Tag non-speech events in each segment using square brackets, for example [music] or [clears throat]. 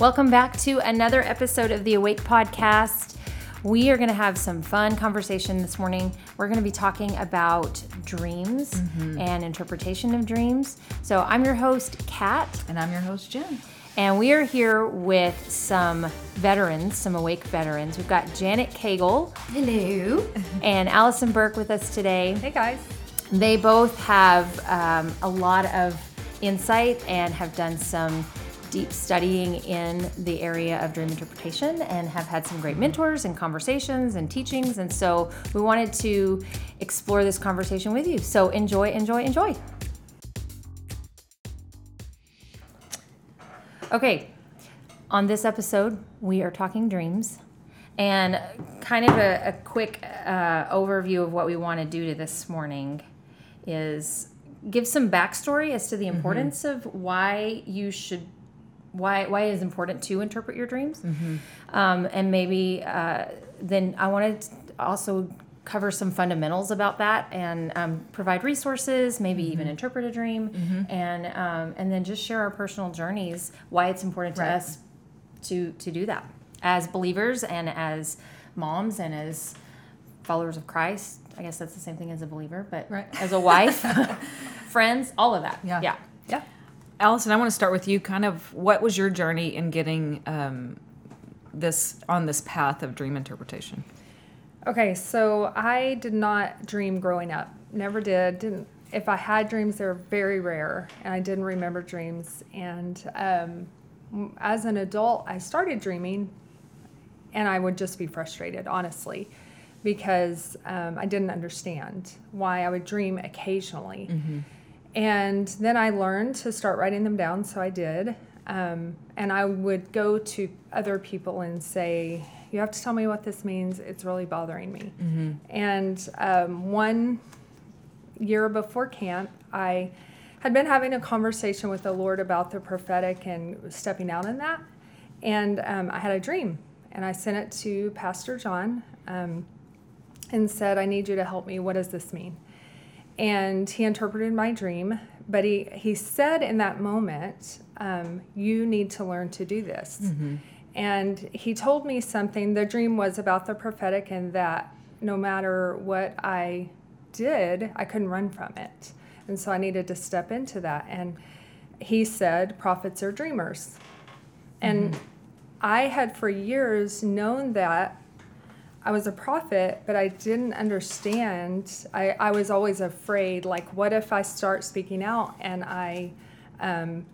Welcome back to another episode of the Awake Podcast. We are going to have some fun conversation this morning. We're going to be talking about dreams and interpretation of dreams. So, I'm your host, Cat, And I'm your host, Jen. and we are here with some veterans, some Awake veterans. We've got Janet Cagle Hello. [laughs] and Allison Burke with us today. Hey guys. They both have um, a lot of insight and have done some deep studying in the area of dream interpretation and have had some great mentors and conversations and teachings. And so we wanted to explore this conversation with you. So enjoy, enjoy, enjoy. Okay, on this episode, we are talking dreams. And kind of a, a quick uh, overview of what we want to do to this morning is give some backstory as to the importance of why you should why why it is important to interpret your dreams um, and maybe uh, then i wanted to also cover some fundamentals about that and um, provide resources maybe even interpret a dream and um, and then just share our personal journeys why it's important to Right. us to to do that as believers and as moms and as followers of christ i guess that's the same thing as a believer but Right. as a wife [laughs] [laughs] friends all of that Yeah. yeah Yeah. Allison, I want to start with you. Kind of what was your journey in getting um, this on this path of dream interpretation? Okay, so I did not dream growing up. Never did. Didn't. If I had dreams, they were very rare, and I didn't remember dreams. And um, as an adult, I started dreaming, and I would just be frustrated, honestly, because um, I didn't understand why I would dream occasionally. And then I learned to start writing them down, so I did. Um, and I would go to other people and say, You have to tell me what this means. It's really bothering me. And um, one year before camp, I had been having a conversation with the Lord about the prophetic and stepping out in that. And um, I had a dream, and I sent it to Pastor John um, and said, I need you to help me. What does this mean? And he interpreted my dream but he, he said in that moment um, you need to learn to do this. And he told me something. The dream was about the prophetic and that no matter what i did i couldn't run from it. And so i needed to step into that. And he said prophets are dreamers. And i had for years known that I was a prophet, but I didn't understand. I, I was always afraid, like, what if I start speaking out and I um,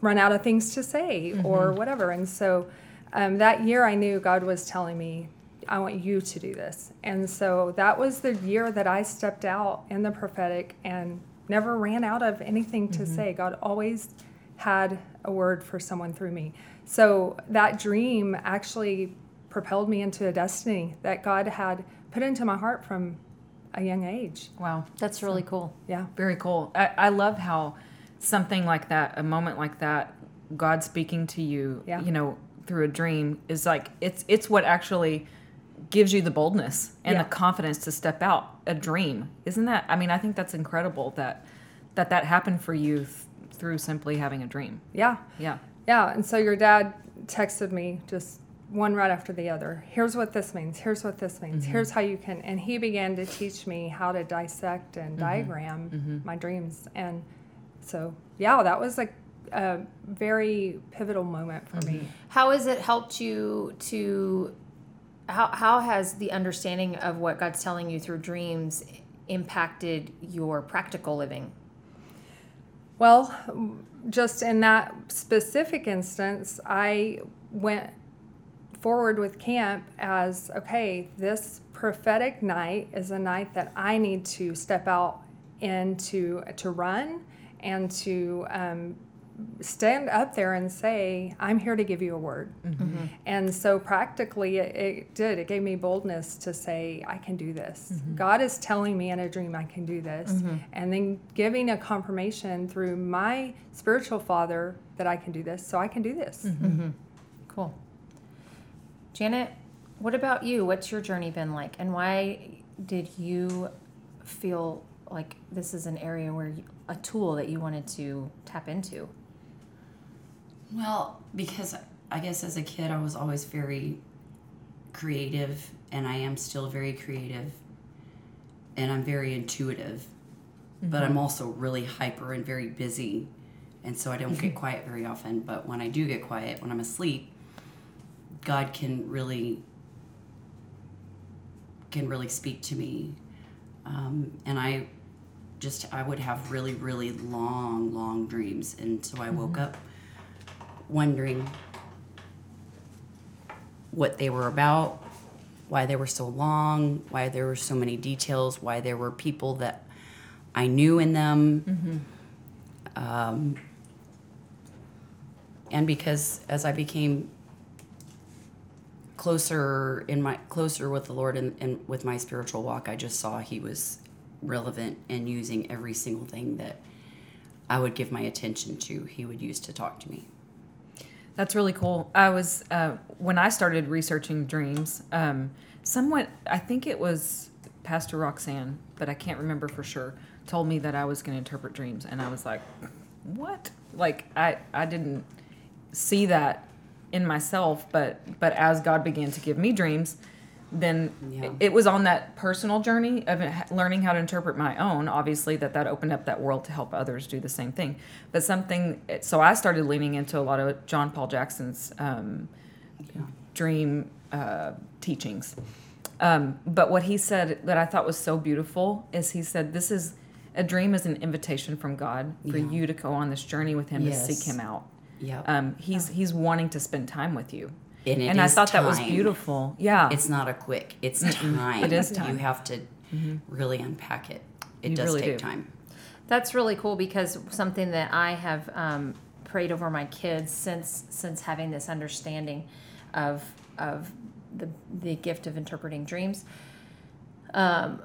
run out of things to say or whatever? And so um, that year I knew God was telling me, I want you to do this. And so that was the year that I stepped out in the prophetic and never ran out of anything to say. God always had a word for someone through me. So that dream actually propelled me into a destiny that God had put into my heart from a young age. Wow, that's really cool Yeah. very cool. I, I love how something like that, a moment like that, God speaking to you, Yeah. you know, through a dream is like it's it's what actually gives you the boldness and Yeah. the confidence to step out. A dream, isn't that? I mean, I think that's incredible that that that happened for you th- through simply having a dream. Yeah. Yeah. Yeah. And so your dad texted me just one right after the other. Here's what this means. Here's what this means. Mm-hmm. Here's how you can. And he began to teach me how to dissect and mm-hmm. diagram mm-hmm. my dreams. And so, yeah, that was like a very pivotal moment for me. How has it helped you to? How how has the understanding of what God's telling you through dreams impacted your practical living? Well, just in that specific instance, I went forward with camp as okay, this prophetic night is a night that I need to step out into to run and to um, stand up there and say, I'm here to give you a word. Mm-hmm. And so practically it, it did. It gave me boldness to say, I can do this. Mm-hmm. God is telling me in a dream I can do this. Mm-hmm. And then giving a confirmation through my spiritual father that I can do this. So I can do this. Cool. Janet, what about you? What's your journey been like, and why did you feel like this is an area where you, a tool that you wanted to tap into? Well, because I guess as a kid, I was always very creative, and I am still very creative, and I'm very intuitive, but mm-hmm. I'm also really hyper and very busy, and so I don't get mm-hmm. quiet very often. But when I do get quiet, when I'm asleep, God can really can really speak to me, um, and I just I would have really really long long dreams, and so I woke up wondering what they were about, why they were so long, why there were so many details, why there were people that I knew in them. Um, and because as I became closer in my closer with the Lord and, and with my spiritual walk, I just saw He was relevant and using every single thing that I would give my attention to. He would use to talk to me. That's really cool. I was uh, when I started researching dreams. Um, someone, I think it was Pastor Roxanne, but I can't remember for sure. Told me that I was going to interpret dreams, and I was like, "What?" Like I, I didn't see that in myself, but but as God began to give me dreams, then Yeah. it, was on that personal journey of learning how to interpret my own. Obviously, that that opened up that world to help others do the same thing. But something, so I started leaning into a lot of John Paul Jackson's um, dream uh, teachings. Um, but what he said that I thought was so beautiful is he said, "This is a dream is an invitation from God for Yeah. you to go on this journey with Him Yes. to seek Him out. Yeah. Um, he's he's wanting to spend time with you." And it and I is thought that was beautiful. Yeah, It's not a quick. It's time. [laughs] It is time. Mm-hmm. You have to really unpack it. It You does really take do. time. That's really cool because something that I have um, prayed over my kids since since having this understanding of of the the gift of interpreting dreams. Um,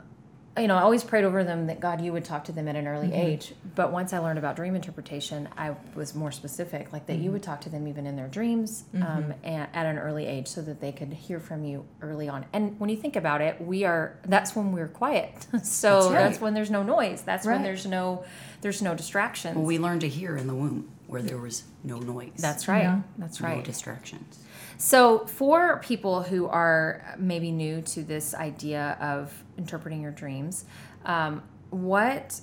you know, I always prayed over them that God, you would talk to them at an early mm-hmm. age. But once I learned about dream interpretation, I was more specific, like that you mm-hmm. would talk to them even in their dreams um, mm-hmm. and, at an early age, so that they could hear from you early on. And when you think about it, we are that's when we're quiet. [laughs] so That's that's, when there's no noise. That's when there's no there's no distractions. Well, we learned to hear in the womb where there was no noise. that's right. Yeah. That's right. no distractions. So, for people who are maybe new to this idea of interpreting your dreams, um, what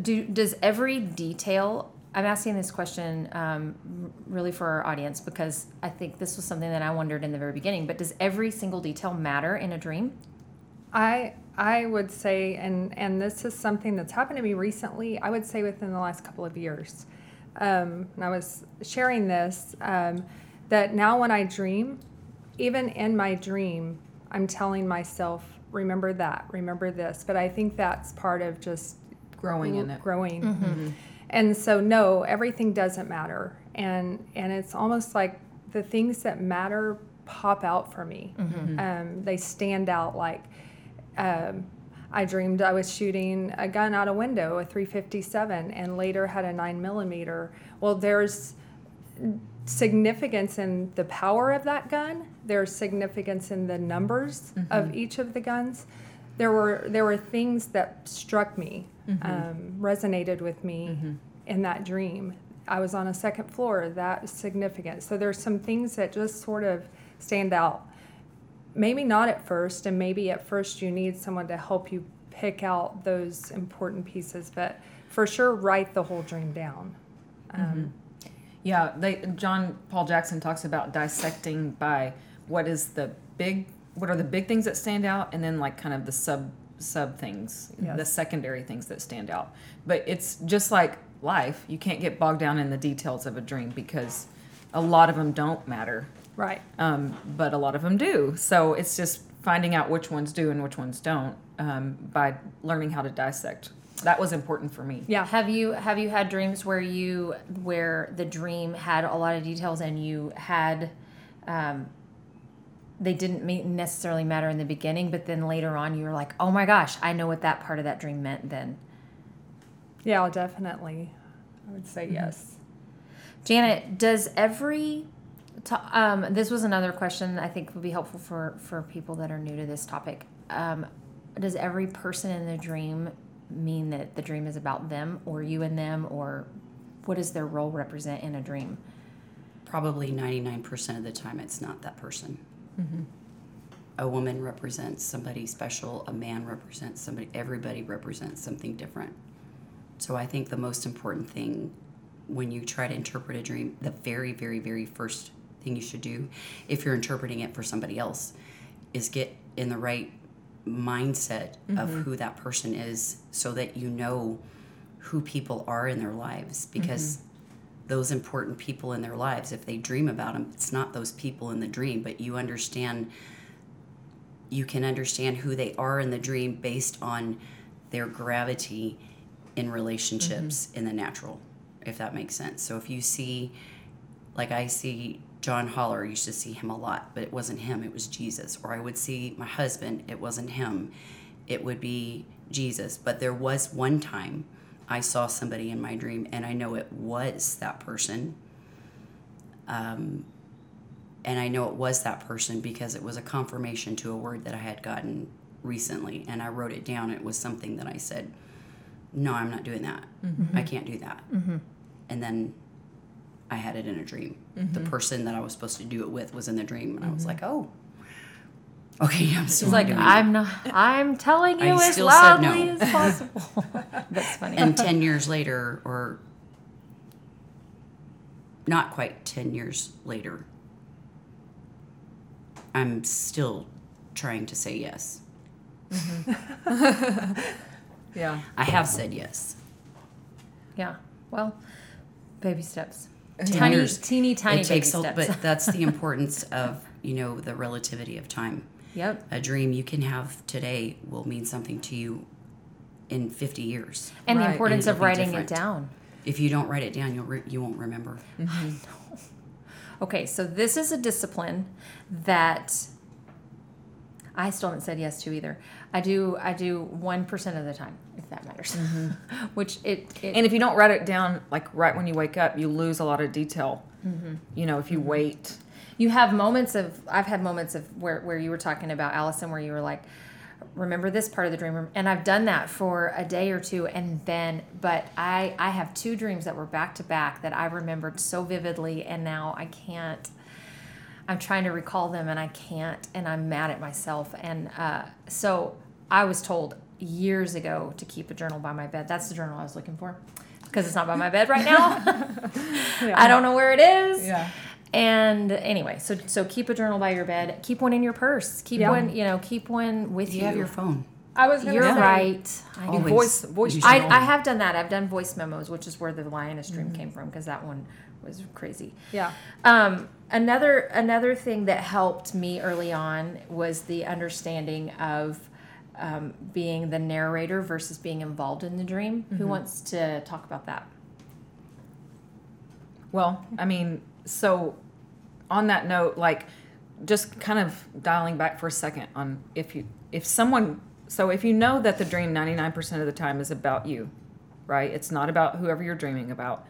do does every detail? I'm asking this question um, really for our audience because I think this was something that I wondered in the very beginning. But does every single detail matter in a dream? I I would say, and and this is something that's happened to me recently. I would say within the last couple of years, um, and I was sharing this um, that now when I dream, even in my dream, I'm telling myself, remember that, remember this. But I think that's part of just growing in it. growing. And so no, everything doesn't matter. And and it's almost like the things that matter pop out for me. Um, they stand out like um, I dreamed I was shooting a gun out a window, a 357, and later had a 9 millimeter. Well, there's significance in the power of that gun. There's significance in the numbers of each of the guns. There were there were things that struck me, um, resonated with me in that dream. I was on a second floor. That significant. So there's some things that just sort of stand out. Maybe not at first, and maybe at first you need someone to help you pick out those important pieces. But for sure, write the whole dream down. Um, Yeah, they John Paul Jackson talks about dissecting by what is the big what are the big things that stand out and then like kind of the sub sub things, Yes. the secondary things that stand out. But it's just like life, you can't get bogged down in the details of a dream because a lot of them don't matter. Right. Um, but a lot of them do. So it's just finding out which ones do and which ones don't um, by learning how to dissect. That was important for me. Yeah. Have you have you had dreams where you where the dream had a lot of details and you had um, they didn't necessarily matter in the beginning, but then later on you were like, oh my gosh, I know what that part of that dream meant then. Yeah, definitely. I would say yes. Janet, does every to, um, this was another question I think would be helpful for for people that are new to this topic. Um, does every person in the dream mean that the dream is about them or you and them or what does their role represent in a dream? probably 99% of the time it's not that person. Mm-hmm. A woman represents somebody special, a man represents somebody, everybody represents something different. So I think the most important thing when you try to interpret a dream, the very, very, very first thing you should do, if you're interpreting it for somebody else, is get in the right mindset of mm-hmm. who that person is so that you know who people are in their lives because mm-hmm. those important people in their lives if they dream about them it's not those people in the dream but you understand you can understand who they are in the dream based on their gravity in relationships mm-hmm. in the natural if that makes sense. So if you see like i see john holler used to see him a lot but it wasn't him it was jesus or i would see my husband it wasn't him it would be jesus but there was one time i saw somebody in my dream and i know it was that person um, and I know it was that person because it was a confirmation to a word that I had gotten recently, and I wrote it down. It was something that I said, "No, I'm not doing that. I can't do that." And then I had it in a dream. The mm-hmm. person that I was supposed to do it with was in the dream, and I was mm-hmm. like, "Oh, okay." [laughs] I'm still She's like. I'm not. I'm telling you I as said no. loudly as [laughs] possible. [laughs] That's funny. and 10 years later or not quite 10 years later i'm still trying to say yes mm-hmm. Yeah. i have said yes yeah. Well, baby steps. 10 Tiny, years. teeny, tiny it baby takes a, steps. but that's the [laughs] importance of you know the relativity of time yep. a dream you can have today will mean something to you in 50 years And Right. the importance And of writing different. it down. if you don't write it down you'll re- you won't remember I mm-hmm. know. [laughs] Okay, so this is a discipline that I still haven't said yes to either. I do I do one percent of the time, if that matters. [laughs] Which it, it And if you don't write it down, like right when you wake up, you lose a lot of detail. Mm-hmm. You know, if you wait. you have moments of I've had moments of where where you were talking about Allison, where you were like, remember this part of the dream, and I've done that for a day or two, and then but I I have two dreams that were back to back that I remembered so vividly, and now I can't. I'm trying to recall them and I can't, and I'm mad at myself. And uh, so I was told years ago to keep a journal by my bed. That's the journal I was looking for because it's not by my bed right now. [laughs] I don't know where it is. Yeah. And anyway, so so keep a journal by your bed. Keep one in your purse. Keep Yeah. one, you know, keep one with you. you have your phone I was You're say, right. I. Always. Voice, voice. I, journal. I have done that. I've done voice memos, which is where the lioness dream came from because that one was crazy. Yeah. Um, another another thing that helped me early on was the understanding of um, being the narrator versus being involved in the dream. Who wants to talk about that? Well, I mean, so on that note, like just kind of dialing back for a second on if you if someone so if you know that the dream 99% of the time is about you, right? It's not about whoever you're dreaming about.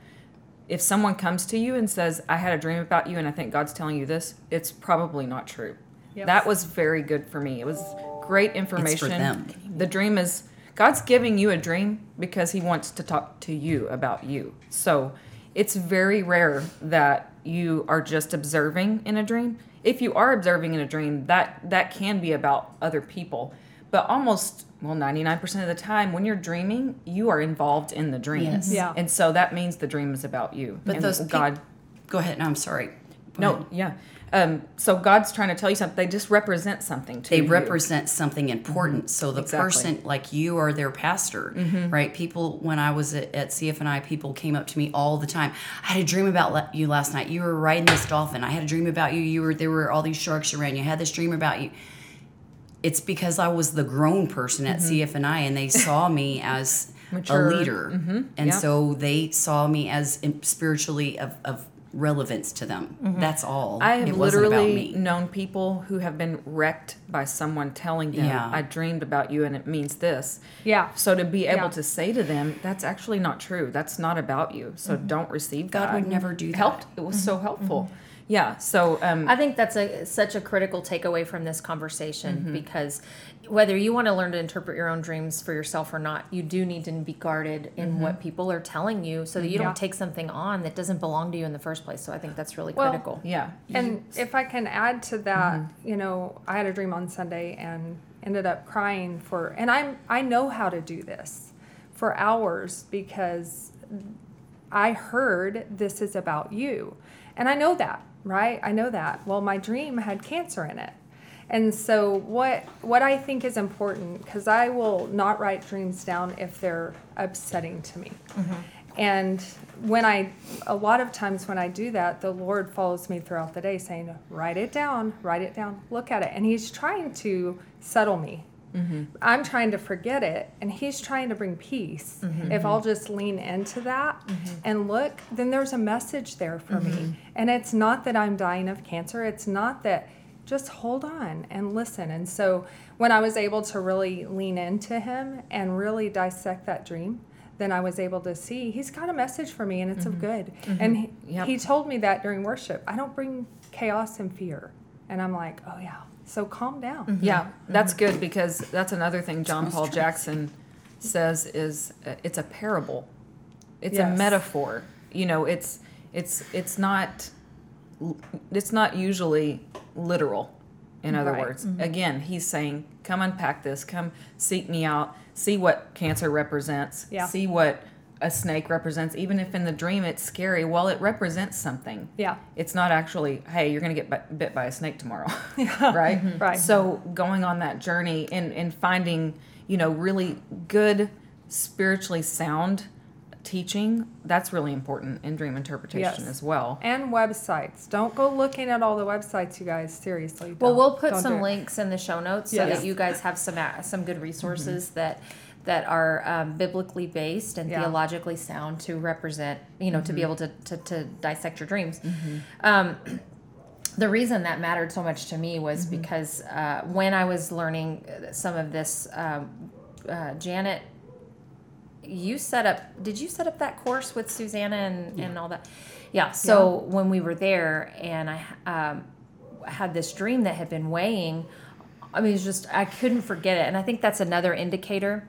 If someone comes to you and says, "I had a dream about you and I think God's telling you this," it's probably not true. Yep. That was very good for me. It was great information. them. The dream is God's giving you a dream because he wants to talk to you about you. So it's very rare that you are just observing in a dream. If you are observing in a dream, that that can be about other people. But almost well 99% of the time when you're dreaming, you are involved in the dream. Yes. Yeah. And so that means the dream is about you. But and those peop- God go ahead no i'm sorry Go No, ahead. yeah. Um, so God's trying to tell you something. They just represent something to you. they you. represent something important so the Exactly. person like you are their pastor right people when i was at, at cfni people came up to me all the time i had a dream about le- you last night you were riding this dolphin i had a dream about you you were there were all these sharks around you I had this dream about you it's because i was the grown person at mm-hmm. cfni and they saw me as [laughs] Mature. a leader mm-hmm. and Yep. so they saw me as spiritually of, of relevance to them mm-hmm. that's all I have it wasn't about literally me known people who have been wrecked by someone telling them, Yeah. I dreamed about you and it means this. Yeah. So to be able Yeah. to say to them, that's actually not true. That's not about you. So don't receive God that. would never do that. Helped. It was so helpful. Yeah. So um, I think that's a such a critical takeaway from this conversation Mm-hmm. because whether you want to learn to interpret your own dreams for yourself or not, you do need to be guarded in Mm-hmm. what people are telling you so that you Yeah. don't take something on that doesn't belong to you in the first place. So I think that's really Well, critical. yeah. And if I can add to that, Mm-hmm. you know, I had a dream on Sunday and ended up crying for, and I'm I know how to do this for hours because I heard this is about you, and I know that, right? I know that. Well, my dream had cancer in it. And so what what I think is important because I will not write dreams down if they're upsetting to me. Mm-hmm. And when I a lot of times when I do that, the Lord follows me throughout the day saying, "Write it down, write it down, look at it." And he's trying to settle me. Mm-hmm. I'm trying to forget it, and he's trying to bring peace. Mm-hmm. If I'll just lean into that mm-hmm. and look, then there's a message there for me. And it's not that I'm dying of cancer, it's not that just hold on and listen. And so when I was able to really lean into him and really dissect that dream, then I was able to see he's got a message for me and it's of good. And he, Yep. he told me that during worship. I don't bring chaos and fear. And I'm like, oh yeah. So calm down. Mm-hmm. Yeah, mm-hmm. that's good because that's another thing John Paul Jackson says is uh, it's a parable. It's a metaphor. You know, it's it's it's not it's not usually literal. In other Right. words, mm-hmm. again, he's saying, "Come unpack this. Come seek me out. See what cancer represents. Yeah. See what a snake represents. Even if in the dream it's scary, well, it represents something. Yeah. It's not actually, hey, you're going to get bit- bit by a snake tomorrow, [laughs] yeah. [laughs] right? Mm-hmm. Right. So going on that journey and, and finding, you know, really good, spiritually sound teaching, that's really important in dream interpretation Yes. as well. And websites. Don't go looking at all the websites, you guys. Seriously. Well, don't. we'll put some links in the show notes so that you guys have some uh, some good resources mm-hmm. that that are um, biblically based and Yeah. theologically sound to represent, you know, to be able to, to, to dissect your dreams. Mm-hmm. Um, [clears throat] the reason that mattered so much to me was Mm-hmm. because uh, when I was learning some of this, um, uh, Janet, you set up, did you set up that course with Susanna and, and all that? Yeah. So when we were there and I um, had this dream that had been weighing, I mean, it's just, I couldn't forget it. And I think that's another indicator.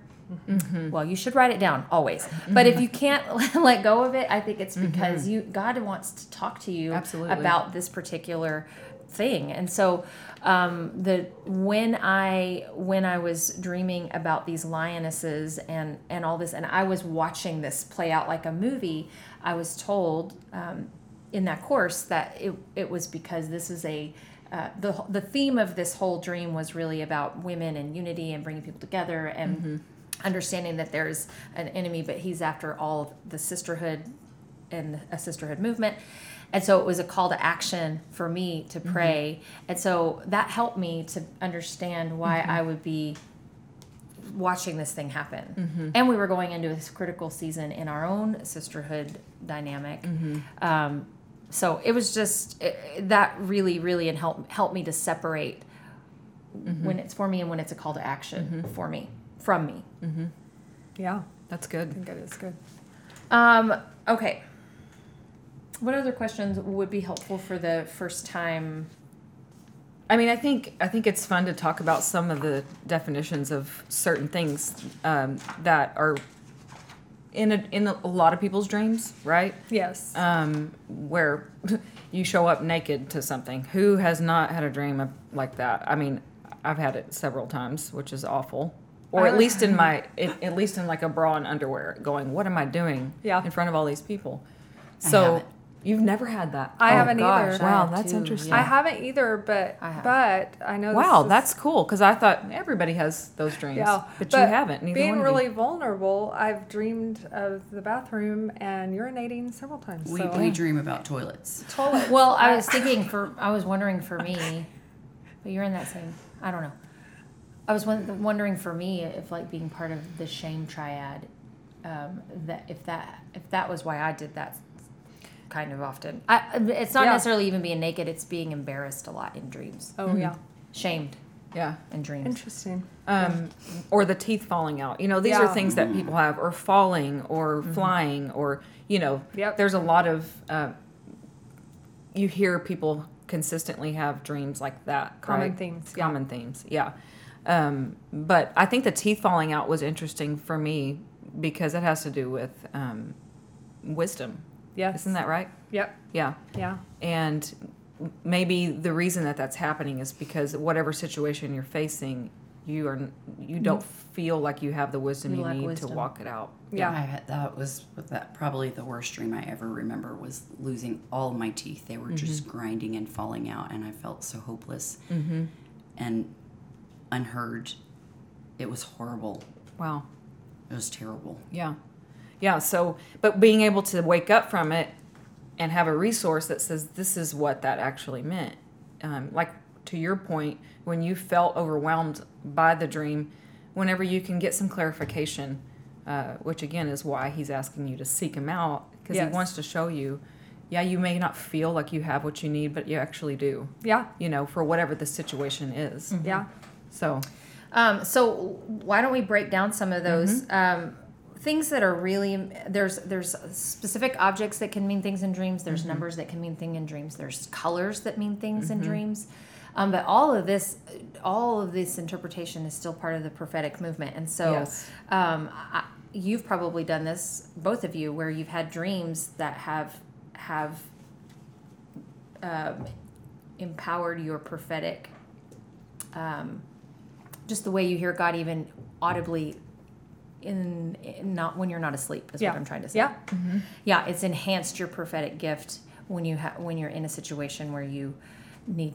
Mm-hmm. Well, you should write it down always. But if you can't [laughs] let go of it, I think it's because you God wants to talk to you Mm-hmm. Absolutely. about this particular thing. And so um, the when I when I was dreaming about these lionesses and and all this, and I was watching this play out like a movie, I was told um, in that course that it it was because this is a uh, the the theme of this whole dream was really about women and unity and bringing people together and understanding that there's an enemy, but he's after all of the sisterhood and a sisterhood movement. And so it was a call to action for me to mm-hmm. pray. And so that helped me to understand why mm-hmm. I would be watching this thing happen. Mm-hmm. And we were going into this critical season in our own sisterhood dynamic. Um, so it was just it, that really, really and help helped me to separate when it's for me and when it's a call to action for me from me. Yeah. That's good. I think it is good. Um, okay. What other questions would be helpful for the first time? I mean, I think I think it's fun to talk about some of the definitions of certain things um, that are in a, in a lot of people's dreams, right? Yes. um, where [laughs] you show up naked to something. Who has not had a dream of, like that? I mean, I've had it several times, which is awful. Or at uh. least in my, at, at least in like a bra and underwear, going, "What am I doing?" Yeah. in front of all these people. So haven't. you've never had that. I Oh, haven't gosh, either. I Wow, that's too, interesting. I haven't either, but I have. but I know. Wow, is- that's cool because I thought everybody has those dreams, yeah. but, you haven't. Neither being really you. vulnerable, I've dreamed of the bathroom and urinating several times. We, so we dream about toilets. toilet. Well, I was [laughs] thinking for, I was wondering for me, but you're in that same, I don't know. I was wondering for me if like being part of the shame triad, um, that if that if that was why I did that kind of often. I, it's not Yeah. necessarily even being naked; it's being embarrassed a lot in dreams, Oh yeah. shamed Yeah. in dreams. Interesting. um, or the teeth falling out. You know, these are things that people have, or falling, or flying, or you know, Yep. there's a lot of uh, you hear people consistently have dreams like that. Common right? themes, yeah. Common themes, yeah. Um, but I think the teeth falling out was interesting for me because it has to do with um, wisdom. Yes. Isn't that right? Yep. Yeah. Yeah. And maybe the reason that that's happening is because whatever situation you're facing, you are you don't feel like you have the wisdom You you, need wisdom. to walk it out. Yeah. I had, that was that probably the worst dream I ever remember was losing all my teeth. They were just grinding and falling out, and I felt so hopeless and unheard. It was horrible. Wow. It was terrible. Yeah. Yeah. So, but being able to wake up from it and have a resource that says this is what that actually meant. Um, like to your point, when you felt overwhelmed by the dream, whenever you can get some clarification, uh, which again is why he's asking you to seek him out because Yes. he wants to show you, yeah, you may not feel like you have what you need, but you actually do, Yeah. you know, for whatever the situation is. Yeah. So, Um, so why don't we break down some of those Mm-hmm. um, things that are really there's there's specific objects that can mean things in dreams. There's Mm-hmm. numbers that can mean thing in dreams. There's colors that mean things in dreams. Um, but all of this, all of this interpretation is still part of the prophetic movement. And so, Yes. um, I, you've probably done this, both of you, where you've had dreams that have have um, empowered your prophetic um, just the way you hear God even audibly in, in not when you're not asleep is Yeah. what I'm trying to say. Yeah. Yeah, it's enhanced your prophetic gift when you ha- when you're in a situation where you need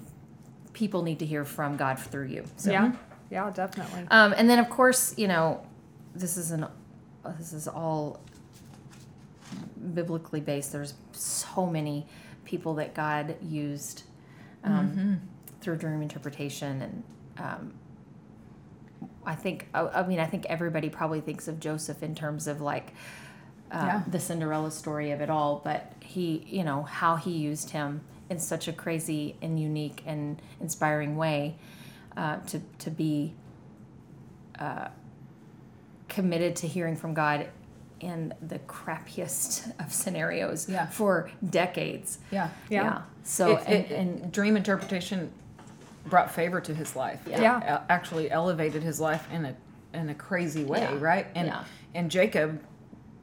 people need to hear from God through you. So Yeah. Yeah. Definitely. um, and then of course, you know, this is an this is all biblically based. There's so many people that God used um, through dream interpretation, and um, I think I, I mean I think everybody probably thinks of Joseph in terms of like uh, Yeah. the Cinderella story of it all, but he, you know, how he used him in such a crazy and unique and inspiring way uh, to to be uh, committed to hearing from God in the crappiest [laughs] of scenarios Yeah. for decades. yeah. Yeah. yeah. So It- and, it- and dream interpretation brought favor to his life. Yeah. Yeah. It actually elevated his life in a in a crazy way, Yeah. right? And Yeah. and Jacob,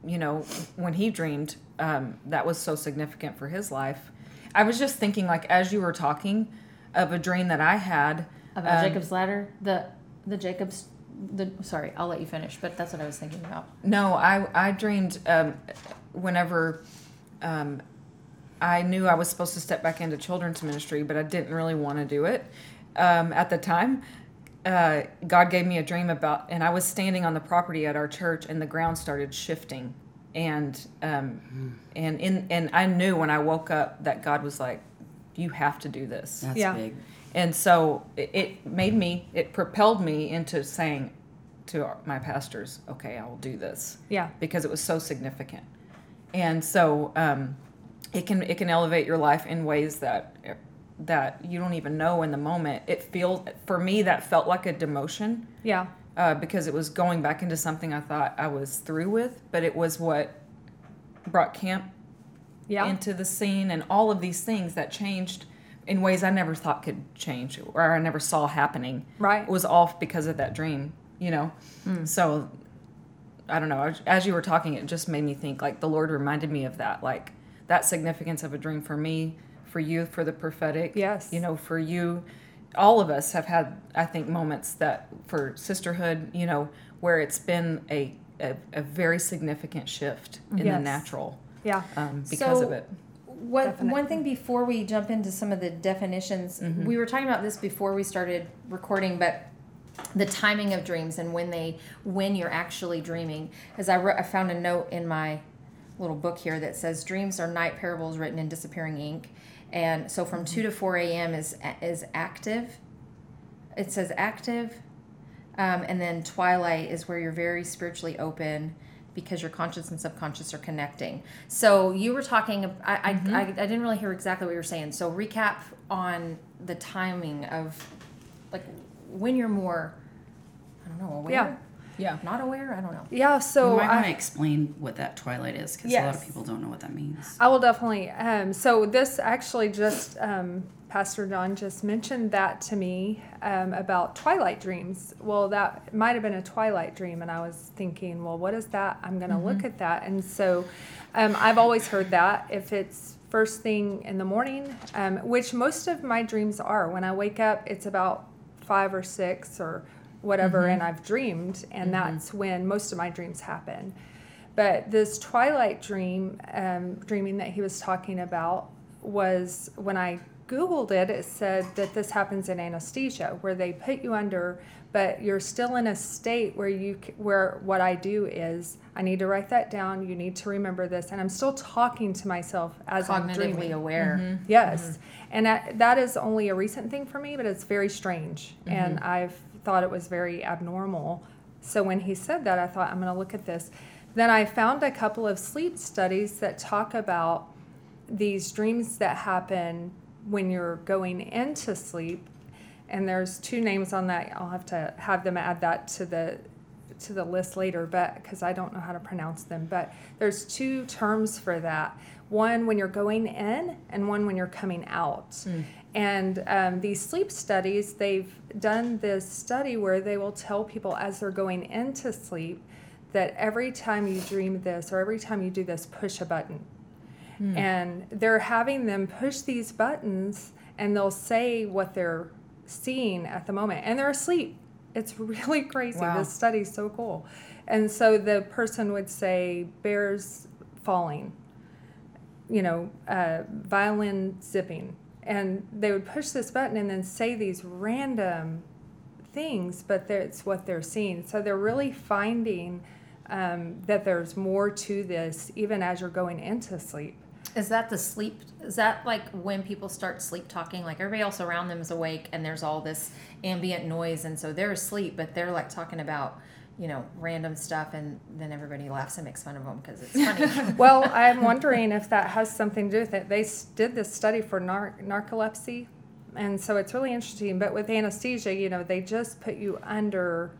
you know, when he dreamed, um, that was so significant for his life. I was just thinking, like as you were talking, of a dream that I had about um, Jacob's ladder, the the Jacob's the sorry, I'll let you finish, but that's what I was thinking about. No, I I dreamed um, whenever um, I knew I was supposed to step back into children's ministry, but I didn't really want to do it um, at the time. Uh, God gave me a dream about, and I was standing on the property at our church, and the ground started shifting, and um, and in and I knew when I woke up that God was like, "You have to do this." That's Yeah. big. And so it, it made me, it propelled me into saying to my pastors, okay, I will do this Yeah. because it was so significant. And so um, it can it can elevate your life in ways that that you don't even know in the moment. It feels for me that felt like a demotion Yeah. uh, because it was going back into something I thought I was through with, but it was what brought camp Yeah. into the scene and all of these things that changed in ways I never thought could change or I never saw happening. Right. It was off because of that dream, you know? So I don't know. as- As you were talking, it just made me think like the Lord reminded me of that, like that significance of a dream for me, for you, for the prophetic. Yes. You know, for you. All of us have had, I think, moments that for sisterhood, you know, where it's been a, a, a very significant shift in the Yes. natural Yeah. um, because So- of it. What one thing before we jump into some of the definitions, we were talking about this before we started recording, but the timing of dreams and when they when you're actually dreaming. As I wrote, I found a note in my little book here that says dreams are night parables written in disappearing ink, and so from two to four a.m. is is active. It says active, um, and then twilight is where you're very spiritually open because your conscious and subconscious are connecting. So you were talking. I I, I, I didn't really hear exactly what you were saying. So recap on the timing of like when you're more. I don't know. Aware? Yeah. Yeah. not aware. I don't know. Yeah, you so might want to explain what that twilight is because a lot of people don't know what that means. I will definitely. Um, so this actually just um, Pastor John just mentioned that to me um, about twilight dreams. Well, that might have been a twilight dream, and I was thinking, well, what is that? I'm going to look at that, and so um, I've always heard that if it's first thing in the morning, um, which most of my dreams are. When I wake up, it's about five or six or whatever, mm-hmm. and I've dreamed, and mm-hmm. that's when most of my dreams happen. But this twilight dream, um, dreaming that he was talking about, was when I Googled it, it said that this happens in anesthesia, where they put you under, but you're still in a state where you, where what I do is, I need to write that down. You need to remember this, and I'm still talking to myself as I'm Cognitively dreaming. aware. Mm-hmm. Yes, and that, that is only a recent thing for me, but it's very strange, and I've thought it was very abnormal. So when he said that, I thought I'm going to look at this. Then I found a couple of sleep studies that talk about these dreams that happen when you're going into sleep, and there's two names on that. I'll have to have them add that to the to the list later, but because I don't know how to pronounce them. But there's two terms for that. One when you're going in, and one when you're coming out. And um, these sleep studies, they've done this study where they will tell people as they're going into sleep that every time you dream this or every time you do this, push a button. And they're having them push these buttons and they'll say what they're seeing at the moment. And they're asleep. It's [laughs] really crazy. Wow. This study's so cool. And so the person would say, bears falling, you know, uh, violin zipping. And they would push this button and then say these random things, but it's what they're seeing. So they're really finding um, that there's more to this even as you're going into sleep. Is that the sleep? Is that like when people start sleep talking? Like everybody else around them is awake, and there's all this ambient noise, and so they're asleep, but they're like talking about, you know, random stuff, and then everybody laughs and makes fun of them because it's [laughs] funny. [laughs] well, I'm wondering if that has something to do with it. They did this study for nar- narcolepsy, and so it's really interesting. But with anesthesia, you know, they just put you under.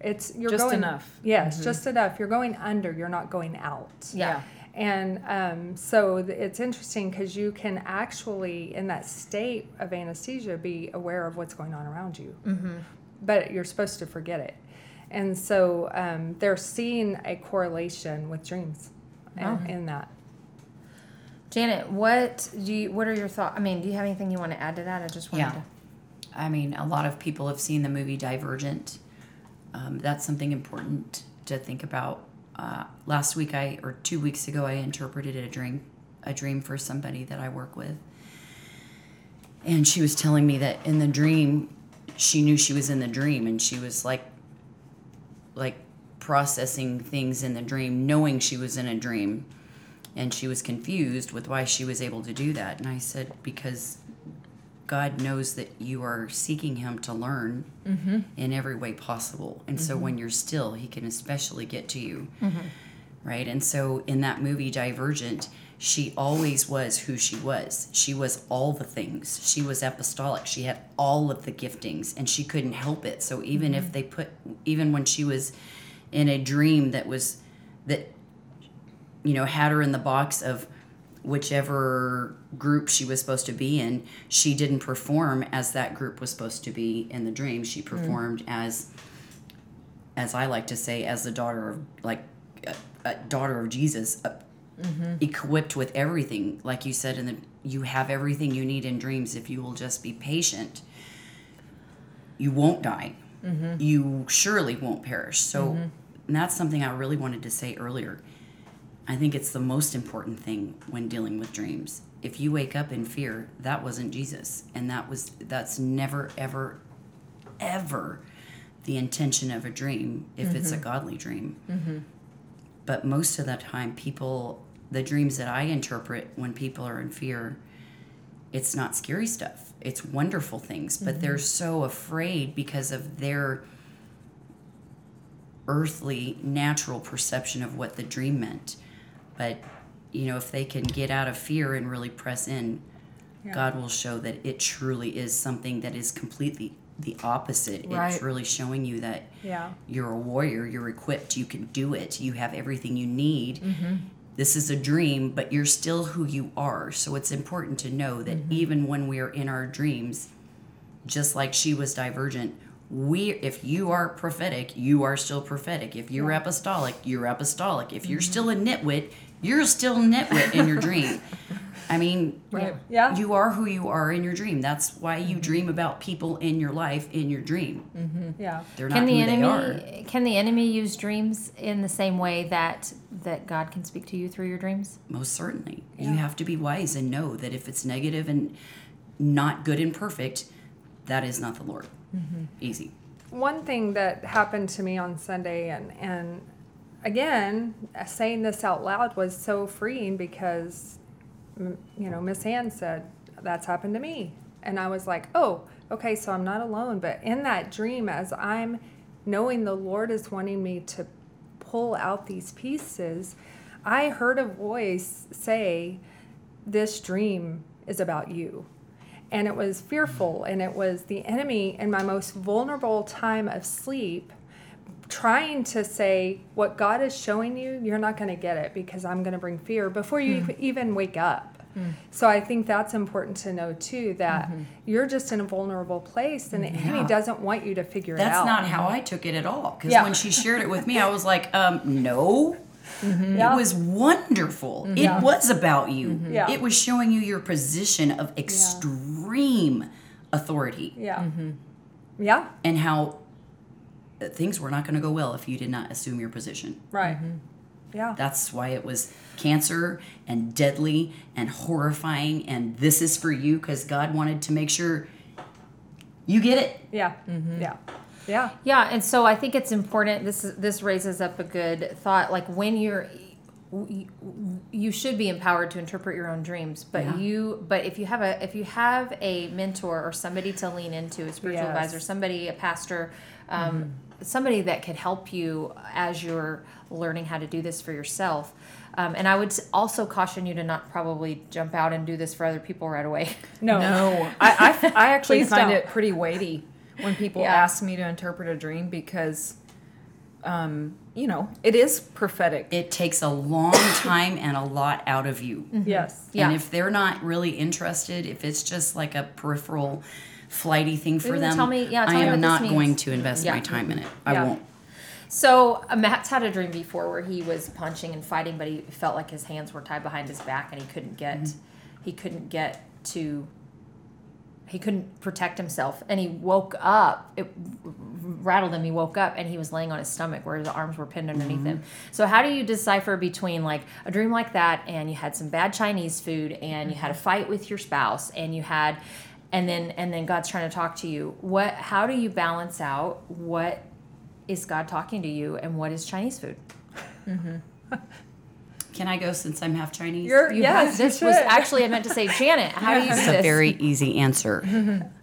It's you're Just going enough. Yes, just enough. You're going under. You're not going out. yeah. And um, so th- it's interesting because you can actually, in that state of anesthesia, be aware of what's going on around you. Mm-hmm. But you're supposed to forget it. And so um, they're seeing a correlation with dreams in, in that. Janet, what do you? What are your thoughts? I mean, do you have anything you want to add to that? I just wanted Yeah. to. I mean, a lot of people have seen the movie Divergent. Um, that's something important to think about. Uh, last week, I or two weeks ago, I interpreted a dream, a dream for somebody that I work with, and she was telling me that in the dream, she knew she was in the dream, and she was like, like processing things in the dream, knowing she was in a dream, and she was confused with why she was able to do that. And I said, because God knows that you are seeking Him to learn mm-hmm. in every way possible. And so mm-hmm. when you're still, He can especially get to you. Mm-hmm. Right. And so in that movie, Divergent, she always was who she was. She was all the things. She was apostolic. She had all of the giftings and she couldn't help it. So even if mm-hmm. they put, even when she was in a dream that was, that, you know, had her in the box of, whichever group she was supposed to be in, she didn't perform as that group was supposed to be in the dream. She mm. performed as, as I like to say, as the daughter of like a, a daughter of Jesus, uh equipped with everything. Like you said, and you have everything you need in dreams if you will just be patient. You won't die. Mm-hmm. You surely won't perish. So, and that's something I really wanted to say earlier. I think it's the most important thing when dealing with dreams. If you wake up in fear, that wasn't Jesus. And that was that's never ever ever the intention of a dream if it's a mm-hmm. godly dream. But most of the time people the dreams that I interpret when people are in fear, it's not scary stuff. It's wonderful things, but they're so afraid because of their earthly natural perception of what the dream meant but you know if they can get out of fear and really press in god will show that it truly is something that is completely the opposite. Right. It's really showing you that Yeah. you're a warrior, you're equipped, you can do it, you have everything you need. Mm-hmm. This is a dream, but you're still who you are. So it's important to know that Mm-hmm. even when we're in our dreams, just like she was divergent, we if you are prophetic, you are still prophetic. If you're apostolic, you're apostolic. If Mm-hmm. you're still a nitwit, you're still nitwit in your dream. I mean, [laughs] Right. Yeah. you are who you are in your dream. That's why Mm-hmm. you dream about people in your life in your dream. Yeah. They're not Can the who they are. enemy can the enemy use dreams in the same way that that God can speak to you through your dreams? Most certainly. Yeah. You have to be wise and know that if it's negative and not good and perfect, that is not the Lord. Easy. One thing that happened to me on Sunday, and, and again, uh, saying this out loud was so freeing because, you know, Miss Ann said, That's happened to me. And I was like, Oh, okay, so I'm not alone. But in that dream, as I'm knowing the Lord is wanting me to pull out these pieces, I heard a voice say, This dream is about you and it was fearful and it was the enemy in my most vulnerable time of sleep trying to say what god is showing you you're not going to get it because i'm going to bring fear before you Hmm. even wake up so i think that's important to know too that you're just in a vulnerable place and the enemy Mm-hmm. Doesn't want you to figure it out. That's not how I took it at all. Because Yeah. when she shared it with me, I was [laughs] like, um, no. Yeah. It was wonderful. Yeah. It was about you. Yeah. It was showing you your position of extreme authority yeah yeah and how things were not going to go well if you did not assume your position. right Mm-hmm. yeah That's why it was cancer and deadly and horrifying. And this is for you because God wanted to make sure you get it. yeah yeah yeah Yeah, and so I think it's important. This is, this raises up a good thought. Like when you're, you should be empowered to interpret your own dreams. But Yeah. you, but if you have a if you have a mentor or somebody to lean into, a spiritual Yes. advisor, somebody, a pastor, um, somebody that could help you as you're learning how to do this for yourself. Um, and I would also caution you to not probably jump out and do this for other people right away. [laughs] no No, [laughs] I, I, I actually find don't. it pretty weighty when people Yeah. ask me to interpret a dream because, um, you know, it is prophetic. It takes a long time and a lot out of you. yes Yeah. And if they're not really interested, if it's just like a peripheral, flighty thing for Ooh, them, tell me- yeah, I tell what am not going to invest Yeah. my time in it. I Yeah. won't. So uh, Matt's had a dream before where he was punching and fighting, but he felt like his hands were tied behind his back and he couldn't get mm-hmm. he couldn't get to he couldn't protect himself and he woke up it rattled him he woke up and he was laying on his stomach where his arms were pinned underneath mm-hmm. him so how do you decipher between like a dream like that and you had some bad chinese food and mm-hmm. you had a fight with your spouse and you had and then and then god's trying to talk to you what how do you balance out what is God talking to you and what is Chinese food? Mm-hmm. [laughs] Can I go since I'm half Chinese? you're You yes have, you this was actually I meant to say Janet. How do you do It's a very easy answer.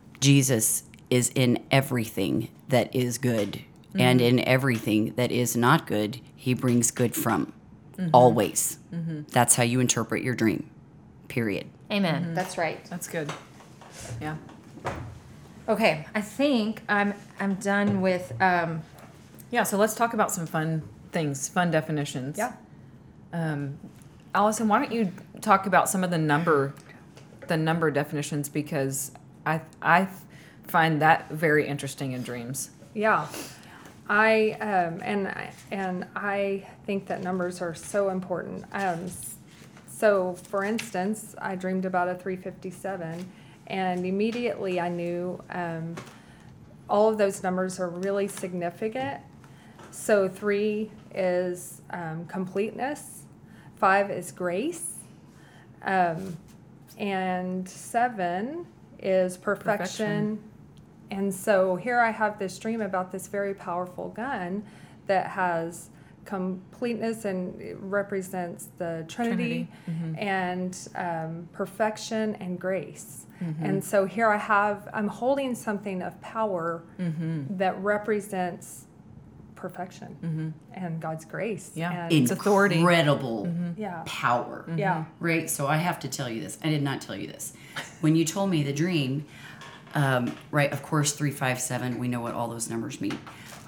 [laughs] Jesus is in everything that is good, and mm-hmm. in everything that is not good, he brings good from. Mm-hmm. Always. That's how you interpret your dream. Period. Amen. That's right. That's good. Yeah. Okay, I think I'm I'm done with um Yeah, so let's talk about some fun things, fun definitions. yeah Um, Allison, why don't you talk about some of the number, the number definitions because I I find that very interesting in dreams. Yeah, I um, and I- and I think that numbers are so important. Um, s- so, for instance, I dreamed about a 357, and immediately I knew um, all of those numbers are really significant. So, three is um, completeness, five is grace, um, and seven is perfection. Perfection. And so here I have this dream about this very powerful gun that has completeness and represents the Trinity, Trinity, and um, perfection and grace. Mm-hmm. And so here I have, I'm holding something of power Mm-hmm. that represents perfection and God's grace. Yeah. And, It's authority. Incredible yeah. power. Yeah. Right? So I have to tell you this. I did not tell you this. When you told me the dream, Um, right, of course, 357, we know what all those numbers mean.